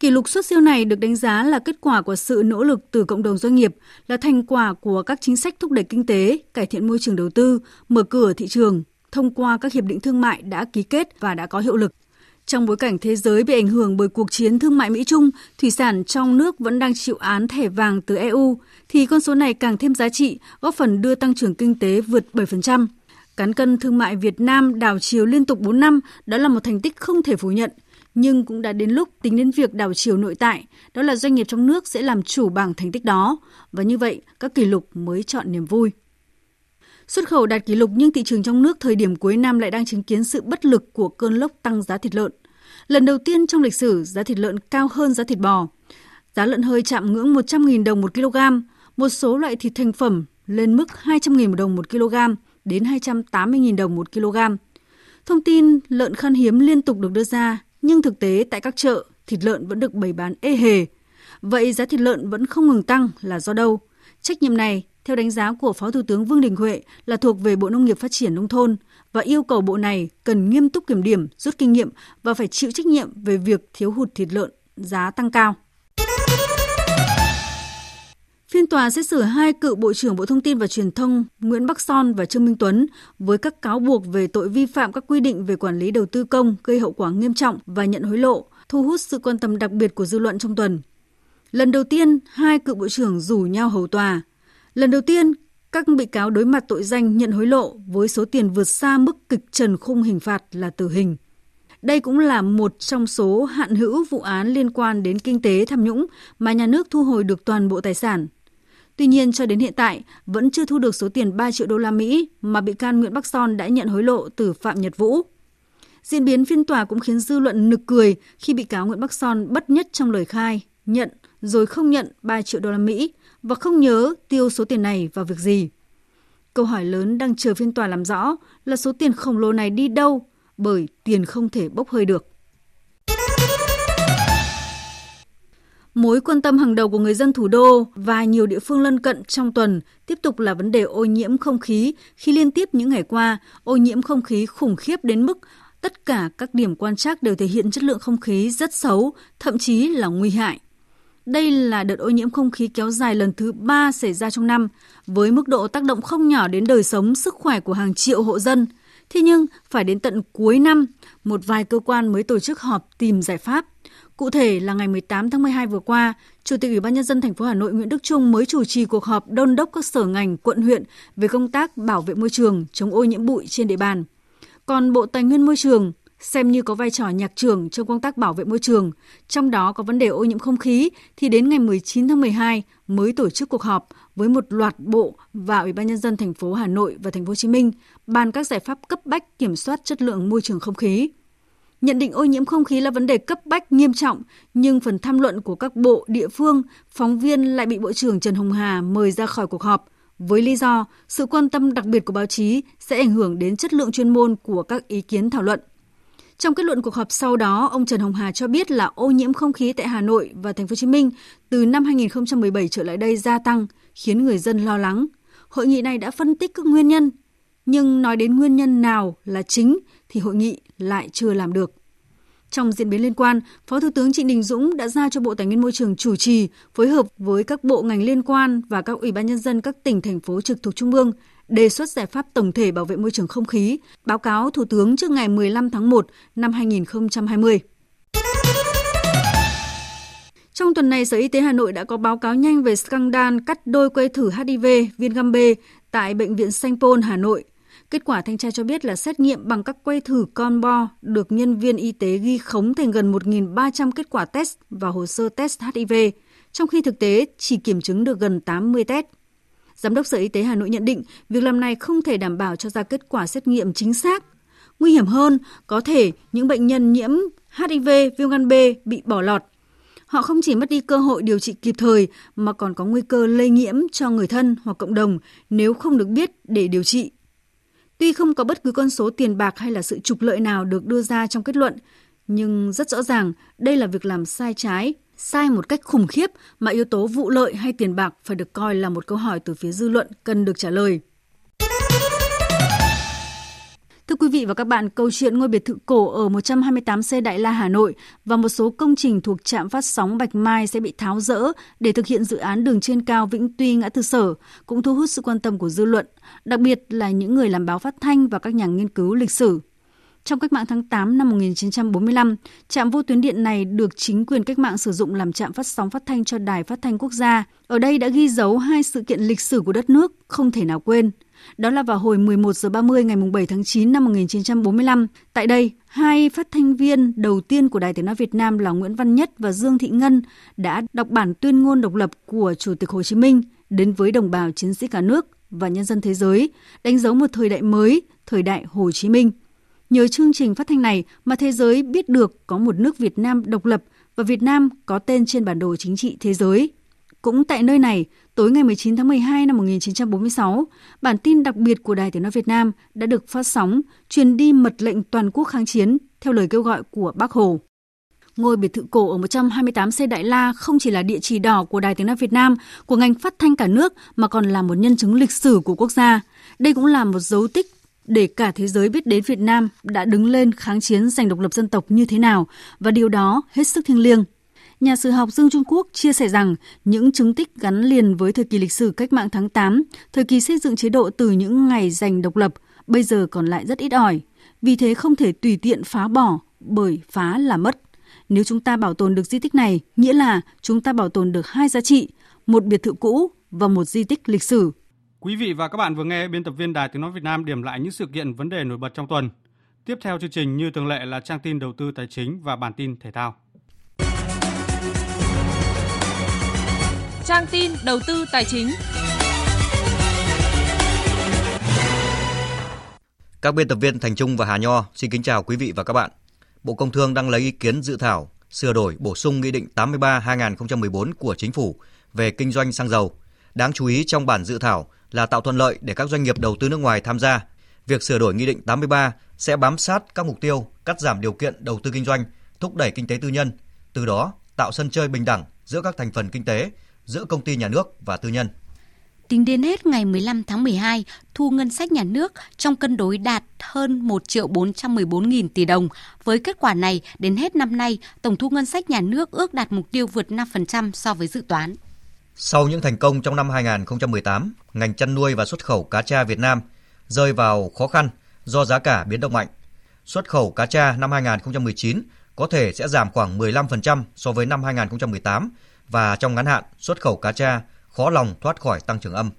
Kỷ lục xuất siêu này được đánh giá là kết quả của sự nỗ lực từ cộng đồng doanh nghiệp, là thành quả của các chính sách thúc đẩy kinh tế, cải thiện môi trường đầu tư, mở cửa thị trường thông qua các hiệp định thương mại đã ký kết và đã có hiệu lực. Trong bối cảnh thế giới bị ảnh hưởng bởi cuộc chiến thương mại Mỹ-Trung, thủy sản trong nước vẫn đang chịu án thẻ vàng từ EU, thì con số này càng thêm giá trị, góp phần đưa tăng trưởng kinh tế vượt 7%. Cán cân thương mại Việt Nam đảo chiều liên tục 4 năm, đó là một thành tích không thể phủ nhận, nhưng cũng đã đến lúc tính đến việc đảo chiều nội tại, đó là doanh nghiệp trong nước sẽ làm chủ bảng thành tích đó, và như vậy các kỷ lục mới chọn niềm vui. Xuất khẩu đạt kỷ lục nhưng thị trường trong nước thời điểm cuối năm lại đang chứng kiến sự bất lực của cơn lốc tăng giá thịt lợn. Lần đầu tiên trong lịch sử, giá thịt lợn cao hơn giá thịt bò. Giá lợn hơi chạm ngưỡng 100.000 đồng một kg, một số loại thịt thành phẩm lên mức 200.000 đồng một kg đến 280.000 đồng một kg. Thông tin lợn khan hiếm liên tục được đưa ra nhưng thực tế tại các chợ, thịt lợn vẫn được bày bán ê hề. Vậy giá thịt lợn vẫn không ngừng tăng là do đâu? Trách nhiệm này, theo đánh giá của Phó Thủ tướng Vương Đình Huệ, là thuộc về Bộ Nông nghiệp Phát triển Nông thôn và yêu cầu Bộ này cần nghiêm túc kiểm điểm, rút kinh nghiệm và phải chịu trách nhiệm về việc thiếu hụt thịt lợn, giá tăng cao. Phiên tòa xét xử hai cựu Bộ trưởng Bộ Thông tin và Truyền thông Nguyễn Bắc Son và Trương Minh Tuấn với các cáo buộc về tội vi phạm các quy định về quản lý đầu tư công gây hậu quả nghiêm trọng và nhận hối lộ, thu hút sự quan tâm đặc biệt của dư luận trong tuần. Lần đầu tiên, hai cựu bộ trưởng rủ nhau hầu tòa. Lần đầu tiên, các bị cáo đối mặt tội danh nhận hối lộ với số tiền vượt xa mức kịch trần khung hình phạt là tử hình. Đây cũng là một trong số hạn hữu vụ án liên quan đến kinh tế tham nhũng mà nhà nước thu hồi được toàn bộ tài sản. Tuy nhiên cho đến hiện tại vẫn chưa thu được số tiền 3 triệu đô la Mỹ mà bị can Nguyễn Bắc Son đã nhận hối lộ từ Phạm Nhật Vũ. Diễn biến phiên tòa cũng khiến dư luận nực cười khi bị cáo Nguyễn Bắc Son bất nhất trong lời khai, nhận rồi không nhận 3 triệu đô la Mỹ và không nhớ tiêu số tiền này vào việc gì. Câu hỏi lớn đang chờ phiên tòa làm rõ là số tiền khổng lồ này đi đâu bởi tiền không thể bốc hơi được. Mối quan tâm hàng đầu của người dân thủ đô và nhiều địa phương lân cận trong tuần tiếp tục là vấn đề ô nhiễm không khí khi liên tiếp những ngày qua, ô nhiễm không khí khủng khiếp đến mức tất cả các điểm quan trắc đều thể hiện chất lượng không khí rất xấu, thậm chí là nguy hại. Đây là đợt ô nhiễm không khí kéo dài lần thứ ba xảy ra trong năm, với mức độ tác động không nhỏ đến đời sống, sức khỏe của hàng triệu hộ dân. Thế nhưng, phải đến tận cuối năm, một vài cơ quan mới tổ chức họp tìm giải pháp. Cụ thể là ngày 18 tháng 12 vừa qua, Chủ tịch Ủy ban nhân dân thành phố Hà Nội Nguyễn Đức Trung mới chủ trì cuộc họp đôn đốc các sở ngành, quận huyện về công tác bảo vệ môi trường, chống ô nhiễm bụi trên địa bàn. Còn Bộ Tài nguyên Môi trường xem như có vai trò nhạc trưởng trong công tác bảo vệ môi trường, trong đó có vấn đề ô nhiễm không khí, thì đến ngày 19 tháng 12 mới tổ chức cuộc họp với một loạt bộ và Ủy ban nhân dân thành phố Hà Nội và thành phố Hồ Chí Minh bàn các giải pháp cấp bách kiểm soát chất lượng môi trường không khí. Nhận định ô nhiễm không khí là vấn đề cấp bách nghiêm trọng, nhưng phần tham luận của các bộ, địa phương, phóng viên lại bị Bộ trưởng Trần Hồng Hà mời ra khỏi cuộc họp với lý do sự quan tâm đặc biệt của báo chí sẽ ảnh hưởng đến chất lượng chuyên môn của các ý kiến thảo luận. Trong kết luận cuộc họp sau đó, ông Trần Hồng Hà cho biết là ô nhiễm không khí tại Hà Nội và thành phố Hồ Chí Minh từ năm 2017 trở lại đây gia tăng, khiến người dân lo lắng. Hội nghị này đã phân tích các nguyên nhân, nhưng nói đến nguyên nhân nào là chính thì hội nghị lại chưa làm được. Trong diễn biến liên quan, Phó Thủ tướng Trịnh Đình Dũng đã giao cho Bộ Tài nguyên Môi trường chủ trì, phối hợp với các bộ ngành liên quan và các ủy ban nhân dân các tỉnh, thành phố trực thuộc Trung ương đề xuất giải pháp tổng thể bảo vệ môi trường không khí, báo cáo Thủ tướng trước ngày 15 tháng 1 năm 2020. Trong tuần này, Sở Y tế Hà Nội đã có báo cáo nhanh về scandal cắt đôi que thử HIV viên gam B tại Bệnh viện Sanh Pôn, Hà Nội. Kết quả thanh tra cho biết là xét nghiệm bằng các que thử con bo được nhân viên y tế ghi khống thành gần 1.300 kết quả test và hồ sơ test HIV, trong khi thực tế chỉ kiểm chứng được gần 80 test. Giám đốc Sở Y tế Hà Nội nhận định việc làm này không thể đảm bảo cho ra kết quả xét nghiệm chính xác. Nguy hiểm hơn, có thể những bệnh nhân nhiễm HIV viêm gan B bị bỏ lọt. Họ không chỉ mất đi cơ hội điều trị kịp thời mà còn có nguy cơ lây nhiễm cho người thân hoặc cộng đồng nếu không được biết để điều trị. Tuy không có bất cứ con số tiền bạc hay là sự trục lợi nào được đưa ra trong kết luận, nhưng rất rõ ràng đây là việc làm sai trái sai một cách khủng khiếp mà yếu tố vụ lợi hay tiền bạc phải được coi là một câu hỏi từ phía dư luận cần được trả lời. Thưa quý vị và các bạn, câu chuyện ngôi biệt thự cổ ở 128C Đại La Hà Nội và một số công trình thuộc trạm phát sóng Bạch Mai sẽ bị tháo rỡ để thực hiện dự án đường trên cao Vĩnh Tuy ngã tư sở cũng thu hút sự quan tâm của dư luận, đặc biệt là những người làm báo phát thanh và các nhà nghiên cứu lịch sử. Trong cách mạng tháng 8 năm 1945, trạm vô tuyến điện này được chính quyền cách mạng sử dụng làm trạm phát sóng phát thanh cho Đài Phát thanh Quốc gia. Ở đây đã ghi dấu hai sự kiện lịch sử của đất nước không thể nào quên. Đó là vào hồi 11 giờ 30 ngày 7 tháng 9 năm 1945. Tại đây, hai phát thanh viên đầu tiên của Đài Tiếng Nói Việt Nam là Nguyễn Văn Nhất và Dương Thị Ngân đã đọc bản tuyên ngôn độc lập của Chủ tịch Hồ Chí Minh đến với đồng bào chiến sĩ cả nước và nhân dân thế giới, đánh dấu một thời đại mới, thời đại Hồ Chí Minh – Nhờ chương trình phát thanh này mà thế giới biết được có một nước Việt Nam độc lập và Việt Nam có tên trên bản đồ chính trị thế giới. Cũng tại nơi này, tối ngày 19 tháng 12 năm 1946, bản tin đặc biệt của Đài Tiếng Nói Việt Nam đã được phát sóng, truyền đi mật lệnh toàn quốc kháng chiến theo lời kêu gọi của Bác Hồ. Ngôi biệt thự cổ ở 128C Đại La không chỉ là địa chỉ đỏ của Đài Tiếng Nói Việt Nam, của ngành phát thanh cả nước mà còn là một nhân chứng lịch sử của quốc gia. Đây cũng là một dấu tích để cả thế giới biết đến Việt Nam đã đứng lên kháng chiến giành độc lập dân tộc như thế nào và điều đó hết sức thiêng liêng. Nhà sử học Dương Trung Quốc chia sẻ rằng những chứng tích gắn liền với thời kỳ lịch sử cách mạng tháng 8, thời kỳ xây dựng chế độ từ những ngày giành độc lập, bây giờ còn lại rất ít ỏi. Vì thế không thể tùy tiện phá bỏ, bởi phá là mất. Nếu chúng ta bảo tồn được di tích này, nghĩa là chúng ta bảo tồn được hai giá trị, một biệt thự cũ và một di tích lịch sử Quý vị và các bạn vừa nghe biên tập viên Đài Tiếng Nói Việt Nam điểm lại những sự kiện vấn đề nổi bật trong tuần. Tiếp theo chương trình như thường lệ là trang tin đầu tư tài chính và bản tin thể thao. Trang tin đầu tư tài chính. Các biên tập viên Thành Trung và Hà Nho xin kính chào quý vị và các bạn. Bộ Công Thương đang lấy ý kiến dự thảo sửa đổi bổ sung Nghị định 83-2014 của Chính phủ về kinh doanh xăng dầu. Đáng chú ý trong bản dự thảo là tạo thuận lợi để các doanh nghiệp đầu tư nước ngoài tham gia. Việc sửa đổi Nghị định 83 sẽ bám sát các mục tiêu cắt giảm điều kiện đầu tư kinh doanh, thúc đẩy kinh tế tư nhân, từ đó tạo sân chơi bình đẳng giữa các thành phần kinh tế, giữa công ty nhà nước và tư nhân. Tính đến hết ngày 15 tháng 12, thu ngân sách nhà nước trong cân đối đạt hơn 1 triệu 414 nghìn tỷ đồng. Với kết quả này, đến hết năm nay, tổng thu ngân sách nhà nước ước đạt mục tiêu vượt 5% so với dự toán. Sau những thành công trong năm 2018, ngành chăn nuôi và xuất khẩu cá tra Việt Nam rơi vào khó khăn do giá cả biến động mạnh. Xuất khẩu cá tra năm 2019 có thể sẽ giảm khoảng 15% so với năm 2018 và trong ngắn hạn, xuất khẩu cá tra khó lòng thoát khỏi tăng trưởng âm.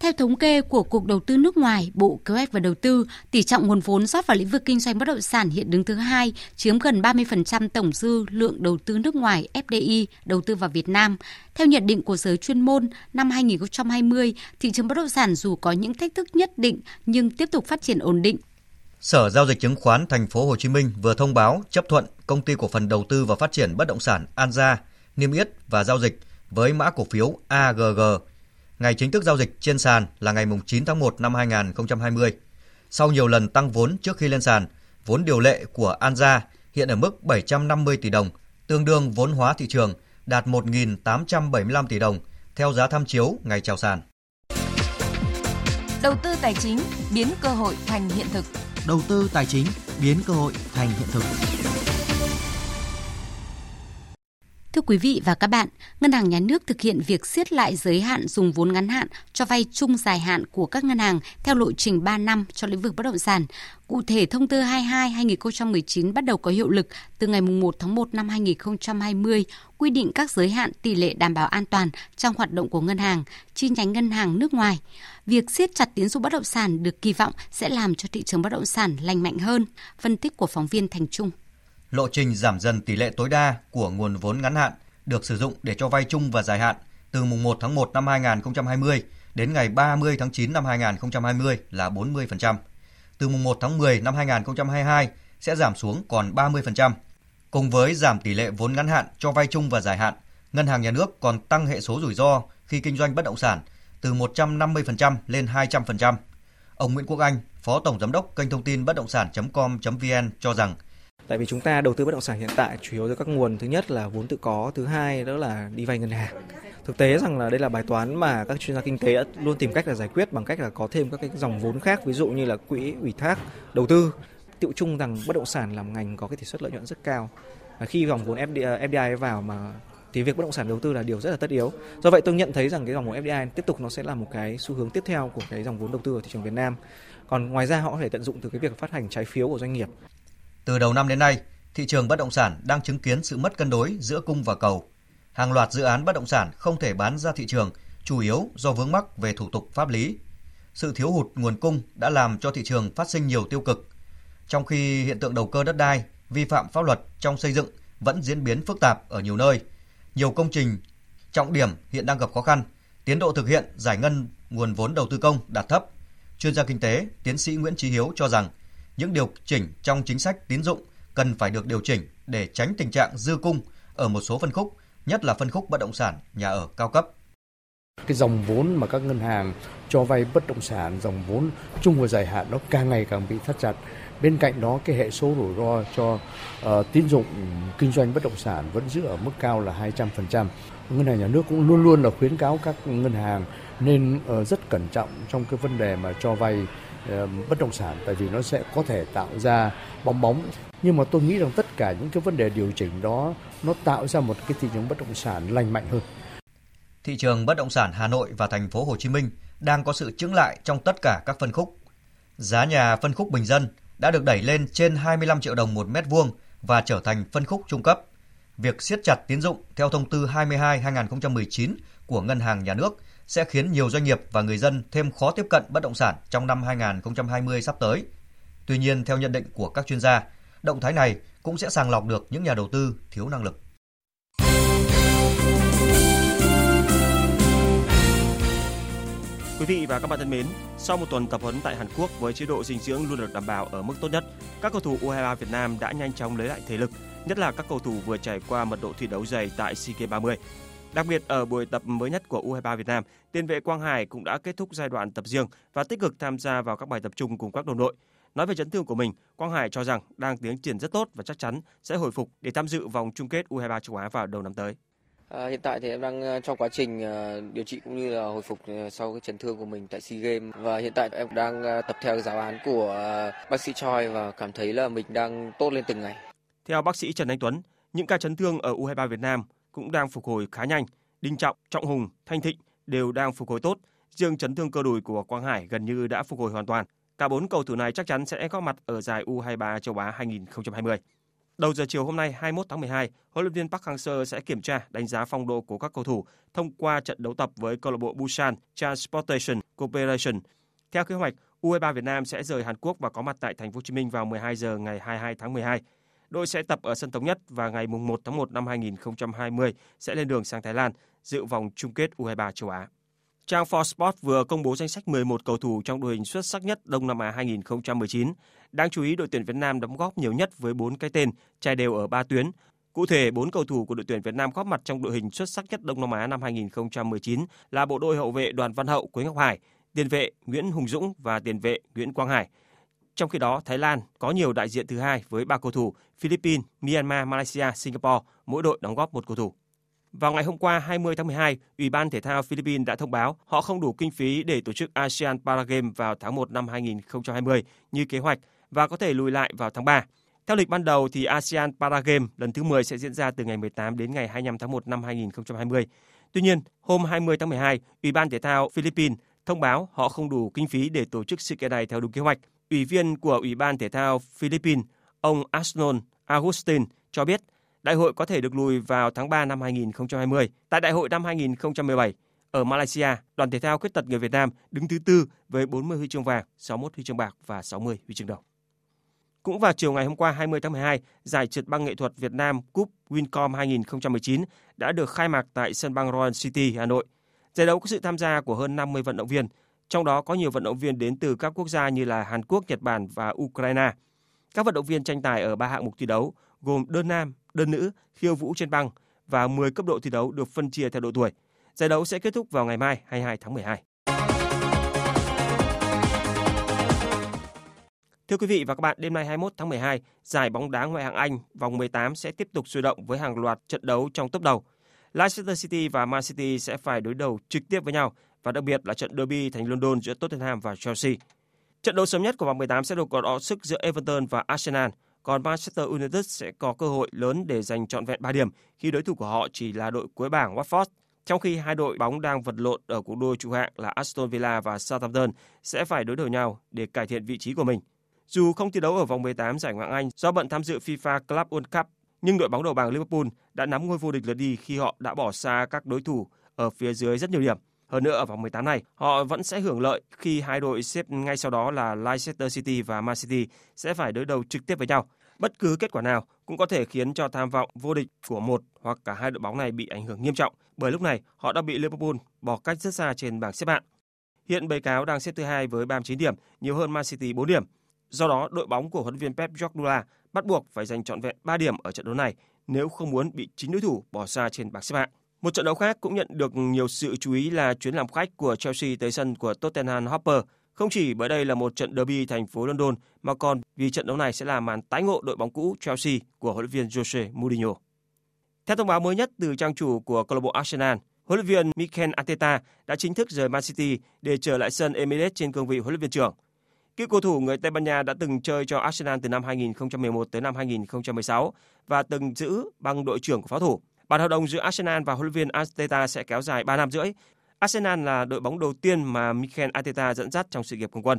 Theo thống kê của Cục Đầu tư nước ngoài, Bộ Kế hoạch và Đầu tư, tỷ trọng nguồn vốn rót vào lĩnh vực kinh doanh bất động sản hiện đứng thứ hai, chiếm gần 30% tổng dư lượng đầu tư nước ngoài FDI đầu tư vào Việt Nam. Theo nhận định của giới chuyên môn, năm 2020, thị trường bất động sản dù có những thách thức nhất định nhưng tiếp tục phát triển ổn định. Sở giao dịch chứng khoán thành phố Hồ Chí Minh vừa thông báo chấp thuận công ty cổ phần đầu tư và phát triển bất động sản An Gia niêm yết và giao dịch với mã cổ phiếu AGG. Ngày chính thức giao dịch trên sàn là ngày 9 tháng 1 năm 2020. Sau nhiều lần tăng vốn trước khi lên sàn, vốn điều lệ của An Gia hiện ở mức 750 tỷ đồng, tương đương vốn hóa thị trường đạt 1.875 tỷ đồng theo giá tham chiếu ngày chào sàn. Đầu tư tài chính biến cơ hội thành hiện thực. Đầu tư tài chính biến cơ hội thành hiện thực. Thưa quý vị và các bạn, Ngân hàng Nhà nước thực hiện việc siết lại giới hạn dùng vốn ngắn hạn cho vay chung dài hạn của các ngân hàng theo lộ trình 3 năm cho lĩnh vực bất động sản. Cụ thể, thông tư 22-2019 bắt đầu có hiệu lực từ ngày 1 tháng 1 năm 2020, quy định các giới hạn tỷ lệ đảm bảo an toàn trong hoạt động của ngân hàng, chi nhánh ngân hàng nước ngoài. Việc siết chặt tín dụng bất động sản được kỳ vọng sẽ làm cho thị trường bất động sản lành mạnh hơn. Phân tích của phóng viên Thành Trung lộ trình giảm dần tỷ lệ tối đa của nguồn vốn ngắn hạn được sử dụng để cho vay chung và dài hạn từ mùng 1 tháng 1 năm 2020 đến ngày 30 tháng 9 năm 2020 là 40%. Từ mùng 1 tháng 10 năm 2022 sẽ giảm xuống còn 30%. Cùng với giảm tỷ lệ vốn ngắn hạn cho vay chung và dài hạn, Ngân hàng Nhà nước còn tăng hệ số rủi ro khi kinh doanh bất động sản từ 150% lên 200%. Ông Nguyễn Quốc Anh, Phó Tổng Giám đốc kênh thông tin bất động sản.com.vn cho rằng Tại vì chúng ta đầu tư bất động sản hiện tại chủ yếu từ các nguồn thứ nhất là vốn tự có, thứ hai đó là đi vay ngân hàng. Thực tế rằng là đây là bài toán mà các chuyên gia kinh tế luôn tìm cách là giải quyết bằng cách là có thêm các cái dòng vốn khác, ví dụ như là quỹ ủy thác, đầu tư. Tiệu chung rằng bất động sản là một ngành có cái tỷ suất lợi nhuận rất cao. Và khi dòng vốn FDI, FDI vào mà thì việc bất động sản đầu tư là điều rất là tất yếu. Do vậy tôi nhận thấy rằng cái dòng vốn FDI tiếp tục nó sẽ là một cái xu hướng tiếp theo của cái dòng vốn đầu tư ở thị trường Việt Nam. Còn ngoài ra họ có thể tận dụng từ cái việc phát hành trái phiếu của doanh nghiệp từ đầu năm đến nay, thị trường bất động sản đang chứng kiến sự mất cân đối giữa cung và cầu. Hàng loạt dự án bất động sản không thể bán ra thị trường, chủ yếu do vướng mắc về thủ tục pháp lý. Sự thiếu hụt nguồn cung đã làm cho thị trường phát sinh nhiều tiêu cực. Trong khi hiện tượng đầu cơ đất đai, vi phạm pháp luật trong xây dựng vẫn diễn biến phức tạp ở nhiều nơi, nhiều công trình trọng điểm hiện đang gặp khó khăn, tiến độ thực hiện giải ngân nguồn vốn đầu tư công đạt thấp. Chuyên gia kinh tế, tiến sĩ Nguyễn Chí Hiếu cho rằng những điều chỉnh trong chính sách tín dụng cần phải được điều chỉnh để tránh tình trạng dư cung ở một số phân khúc, nhất là phân khúc bất động sản, nhà ở cao cấp. Cái dòng vốn mà các ngân hàng cho vay bất động sản, dòng vốn chung và dài hạn nó càng ngày càng bị thắt chặt. Bên cạnh đó cái hệ số rủi ro cho uh, tín dụng kinh doanh bất động sản vẫn giữ ở mức cao là 200%. Ngân hàng nhà nước cũng luôn luôn là khuyến cáo các ngân hàng nên ờ, rất cẩn trọng trong cái vấn đề mà cho vay ờ, bất động sản, tại vì nó sẽ có thể tạo ra bong bóng nhưng mà tôi nghĩ rằng tất cả những cái vấn đề điều chỉnh đó, nó tạo ra một cái thị trường bất động sản lành mạnh hơn. Thị trường bất động sản Hà Nội và thành phố Hồ Chí Minh đang có sự chững lại trong tất cả các phân khúc. Giá nhà phân khúc bình dân đã được đẩy lên trên 25 triệu đồng một mét vuông và trở thành phân khúc trung cấp. Việc siết chặt tín dụng theo thông tư 22/2019 của Ngân hàng Nhà nước sẽ khiến nhiều doanh nghiệp và người dân thêm khó tiếp cận bất động sản trong năm 2020 sắp tới. Tuy nhiên, theo nhận định của các chuyên gia, động thái này cũng sẽ sàng lọc được những nhà đầu tư thiếu năng lực. Quý vị và các bạn thân mến, sau một tuần tập huấn tại Hàn Quốc với chế độ dinh dưỡng luôn được đảm bảo ở mức tốt nhất, các cầu thủ U23 Việt Nam đã nhanh chóng lấy lại thể lực, nhất là các cầu thủ vừa trải qua mật độ thi đấu dày tại SEA Games 30. Đặc biệt ở buổi tập mới nhất của U23 Việt Nam, tiền vệ Quang Hải cũng đã kết thúc giai đoạn tập riêng và tích cực tham gia vào các bài tập trung cùng các đồng đội. Nói về chấn thương của mình, Quang Hải cho rằng đang tiến triển rất tốt và chắc chắn sẽ hồi phục để tham dự vòng chung kết U23 châu Á vào đầu năm tới. À, hiện tại thì em đang ờ, trong quá trình ờ, điều trị cũng như là hồi phục ờ, sau cái chấn thương của mình tại SEA Games và hiện tại em đang tập theo giáo án của bác sĩ Choi và cảm thấy là mình đang tốt lên từng ngày. Theo bác sĩ Trần Anh Tuấn, những ca chấn thương ở U23 Việt Nam cũng đang phục hồi khá nhanh. Đinh Trọng, Trọng Hùng, Thanh Thịnh đều đang phục hồi tốt. Riêng chấn thương cơ đùi của Quang Hải gần như đã phục hồi hoàn toàn. Cả bốn cầu thủ này chắc chắn sẽ có mặt ở giải U23 châu Á 2020. Đầu giờ chiều hôm nay 21 tháng 12, huấn luyện viên Park Hang-seo sẽ kiểm tra đánh giá phong độ của các cầu thủ thông qua trận đấu tập với câu lạc bộ Busan Transportation Corporation. Theo kế hoạch, U23 Việt Nam sẽ rời Hàn Quốc và có mặt tại thành phố Hồ Chí Minh vào 12 giờ ngày 22 tháng 12. Đội sẽ tập ở sân thống nhất và ngày 1 tháng 1 năm 2020 sẽ lên đường sang Thái Lan dự vòng chung kết U23 châu Á. Trang For Sport vừa công bố danh sách 11 cầu thủ trong đội hình xuất sắc nhất Đông Nam Á 2019. Đáng chú ý đội tuyển Việt Nam đóng góp nhiều nhất với 4 cái tên, trai đều ở 3 tuyến. Cụ thể, 4 cầu thủ của đội tuyển Việt Nam góp mặt trong đội hình xuất sắc nhất Đông Nam Á năm 2019 là bộ đôi hậu vệ Đoàn Văn Hậu, Quế Ngọc Hải, tiền vệ Nguyễn Hùng Dũng và tiền vệ Nguyễn Quang Hải. Trong khi đó, Thái Lan có nhiều đại diện thứ hai với 3 cầu thủ, Philippines, Myanmar, Malaysia, Singapore, mỗi đội đóng góp một cầu thủ. Vào ngày hôm qua 20 tháng 12, Ủy ban Thể thao Philippines đã thông báo họ không đủ kinh phí để tổ chức ASEAN Paragame vào tháng 1 năm 2020 như kế hoạch và có thể lùi lại vào tháng 3. Theo lịch ban đầu thì ASEAN Paragame lần thứ 10 sẽ diễn ra từ ngày 18 đến ngày 25 tháng 1 năm 2020. Tuy nhiên, hôm 20 tháng 12, Ủy ban Thể thao Philippines thông báo họ không đủ kinh phí để tổ chức sự kiện này theo đúng kế hoạch. Ủy viên của Ủy ban Thể thao Philippines, ông Asnon Agustin cho biết đại hội có thể được lùi vào tháng 3 năm 2020. Tại đại hội năm 2017, ở Malaysia, đoàn thể thao khuyết tật người Việt Nam đứng thứ tư với 40 huy chương vàng, 61 huy chương bạc và 60 huy chương đồng. Cũng vào chiều ngày hôm qua 20 tháng 12, giải trượt băng nghệ thuật Việt Nam Cup Wincom 2019 đã được khai mạc tại sân băng Royal City, Hà Nội. Giải đấu có sự tham gia của hơn 50 vận động viên, trong đó có nhiều vận động viên đến từ các quốc gia như là Hàn Quốc, Nhật Bản và Ukraine. Các vận động viên tranh tài ở ba hạng mục thi đấu gồm đơn nam, đơn nữ, khiêu vũ trên băng và 10 cấp độ thi đấu được phân chia theo độ tuổi. Giải đấu sẽ kết thúc vào ngày mai 22 tháng 12. Thưa quý vị và các bạn, đêm nay 21 tháng 12, giải bóng đá ngoại hạng Anh vòng 18 sẽ tiếp tục sôi động với hàng loạt trận đấu trong top đầu. Leicester City và Man City sẽ phải đối đầu trực tiếp với nhau và đặc biệt là trận derby thành London giữa Tottenham và Chelsea. Trận đấu sớm nhất của vòng 18 sẽ được có đọ sức giữa Everton và Arsenal, còn Manchester United sẽ có cơ hội lớn để giành trọn vẹn 3 điểm khi đối thủ của họ chỉ là đội cuối bảng Watford. Trong khi hai đội bóng đang vật lộn ở cuộc đua trụ hạng là Aston Villa và Southampton sẽ phải đối đầu nhau để cải thiện vị trí của mình. Dù không thi đấu ở vòng 18 giải Ngoại hạng Anh do bận tham dự FIFA Club World Cup, nhưng đội bóng đầu bảng Liverpool đã nắm ngôi vô địch lượt đi khi họ đã bỏ xa các đối thủ ở phía dưới rất nhiều điểm. Hơn nữa ở vòng 18 này, họ vẫn sẽ hưởng lợi khi hai đội xếp ngay sau đó là Leicester City và Man City sẽ phải đối đầu trực tiếp với nhau. Bất cứ kết quả nào cũng có thể khiến cho tham vọng vô địch của một hoặc cả hai đội bóng này bị ảnh hưởng nghiêm trọng, bởi lúc này họ đã bị Liverpool bỏ cách rất xa trên bảng xếp hạng. Hiện bầy cáo đang xếp thứ hai với 39 điểm, nhiều hơn Man City 4 điểm. Do đó, đội bóng của huấn luyện viên Pep Guardiola bắt buộc phải giành trọn vẹn 3 điểm ở trận đấu này nếu không muốn bị chính đối thủ bỏ xa trên bảng xếp hạng. Một trận đấu khác cũng nhận được nhiều sự chú ý là chuyến làm khách của Chelsea tới sân của Tottenham Hotspur. Không chỉ bởi đây là một trận derby thành phố London mà còn vì trận đấu này sẽ là màn tái ngộ đội bóng cũ Chelsea của huấn luyện viên Jose Mourinho. Theo thông báo mới nhất từ trang chủ của câu lạc bộ Arsenal, huấn luyện viên Mikel Arteta đã chính thức rời Man City để trở lại sân Emirates trên cương vị huấn luyện viên trưởng. Cựu cầu thủ người Tây Ban Nha đã từng chơi cho Arsenal từ năm 2011 tới năm 2016 và từng giữ bằng đội trưởng của pháo thủ. Bản hợp đồng giữa Arsenal và huấn luyện viên Arteta sẽ kéo dài 3 năm rưỡi. Arsenal là đội bóng đầu tiên mà Mikel Arteta dẫn dắt trong sự nghiệp quần quân.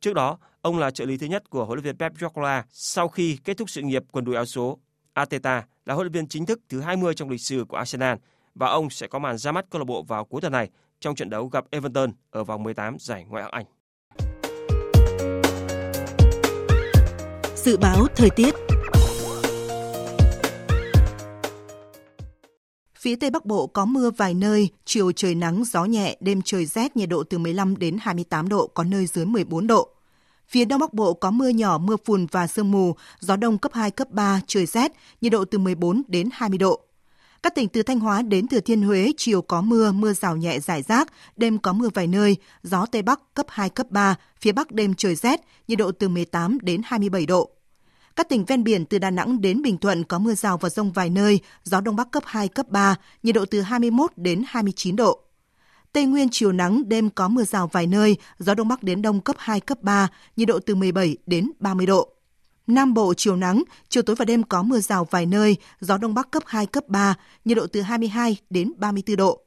Trước đó, ông là trợ lý thứ nhất của huấn luyện viên Pep Guardiola sau khi kết thúc sự nghiệp quần đùi áo số. Arteta là huấn luyện viên chính thức thứ 20 trong lịch sử của Arsenal và ông sẽ có màn ra mắt câu lạc bộ vào cuối tuần này trong trận đấu gặp Everton ở vòng 18 giải Ngoại hạng Anh. Dự báo thời tiết Phía Tây Bắc Bộ có mưa vài nơi, chiều trời nắng, gió nhẹ, đêm trời rét, nhiệt độ từ 15 đến 28 độ, có nơi dưới 14 độ. Phía Đông Bắc Bộ có mưa nhỏ, mưa phùn và sương mù, gió đông cấp 2, cấp 3, trời rét, nhiệt độ từ 14 đến 20 độ. Các tỉnh từ Thanh Hóa đến Thừa Thiên Huế chiều có mưa, mưa rào nhẹ rải rác, đêm có mưa vài nơi, gió Tây Bắc cấp 2, cấp 3, phía Bắc đêm trời rét, nhiệt độ từ 18 đến 27 độ. Các tỉnh ven biển từ Đà Nẵng đến Bình Thuận có mưa rào và rông vài nơi, gió Đông Bắc cấp 2, cấp 3, nhiệt độ từ 21 đến 29 độ. Tây Nguyên chiều nắng, đêm có mưa rào vài nơi, gió Đông Bắc đến Đông cấp 2, cấp 3, nhiệt độ từ 17 đến 30 độ. Nam Bộ chiều nắng, chiều tối và đêm có mưa rào vài nơi, gió Đông Bắc cấp 2, cấp 3, nhiệt độ từ 22 đến 34 độ.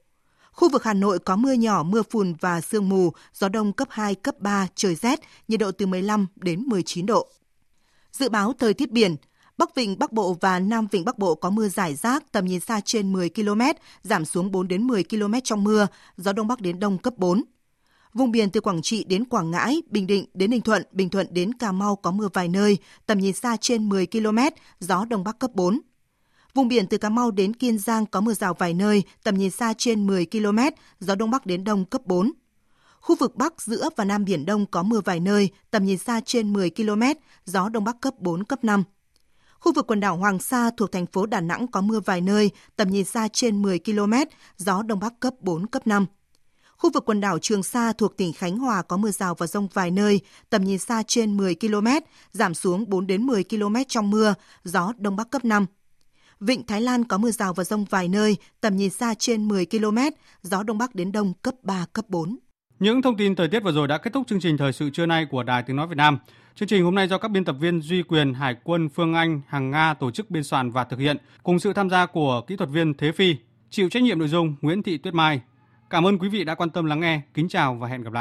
Khu vực Hà Nội có mưa nhỏ, mưa phùn và sương mù, gió đông cấp 2, cấp 3, trời rét, nhiệt độ từ 15 đến 19 độ. Dự báo thời tiết biển, Bắc Vịnh Bắc Bộ và Nam Vịnh Bắc Bộ có mưa rải rác, tầm nhìn xa trên 10 km, giảm xuống 4 đến 10 km trong mưa, gió Đông Bắc đến Đông cấp 4. Vùng biển từ Quảng Trị đến Quảng Ngãi, Bình Định đến Ninh Thuận, Bình Thuận đến Cà Mau có mưa vài nơi, tầm nhìn xa trên 10 km, gió Đông Bắc cấp 4. Vùng biển từ Cà Mau đến Kiên Giang có mưa rào vài nơi, tầm nhìn xa trên 10 km, gió Đông Bắc đến Đông cấp 4. Khu vực Bắc, giữa và Nam Biển Đông có mưa vài nơi, tầm nhìn xa trên 10 km, gió Đông Bắc cấp 4, cấp 5. Khu vực quần đảo Hoàng Sa thuộc thành phố Đà Nẵng có mưa vài nơi, tầm nhìn xa trên 10 km, gió Đông Bắc cấp 4, cấp 5. Khu vực quần đảo Trường Sa thuộc tỉnh Khánh Hòa có mưa rào và rông vài nơi, tầm nhìn xa trên 10 km, giảm xuống 4 đến 10 km trong mưa, gió Đông Bắc cấp 5. Vịnh Thái Lan có mưa rào và rông vài nơi, tầm nhìn xa trên 10 km, gió Đông Bắc đến Đông cấp 3, cấp 4. Những thông tin thời tiết vừa rồi đã kết thúc chương trình thời sự trưa nay của Đài Tiếng Nói Việt Nam. Chương trình hôm nay do các biên tập viên Duy Quyền, Hải quân, Phương Anh, Hằng Nga tổ chức biên soạn và thực hiện, cùng sự tham gia của kỹ thuật viên Thế Phi, chịu trách nhiệm nội dung Nguyễn Thị Tuyết Mai. Cảm ơn quý vị đã quan tâm lắng nghe. Kính chào và hẹn gặp lại.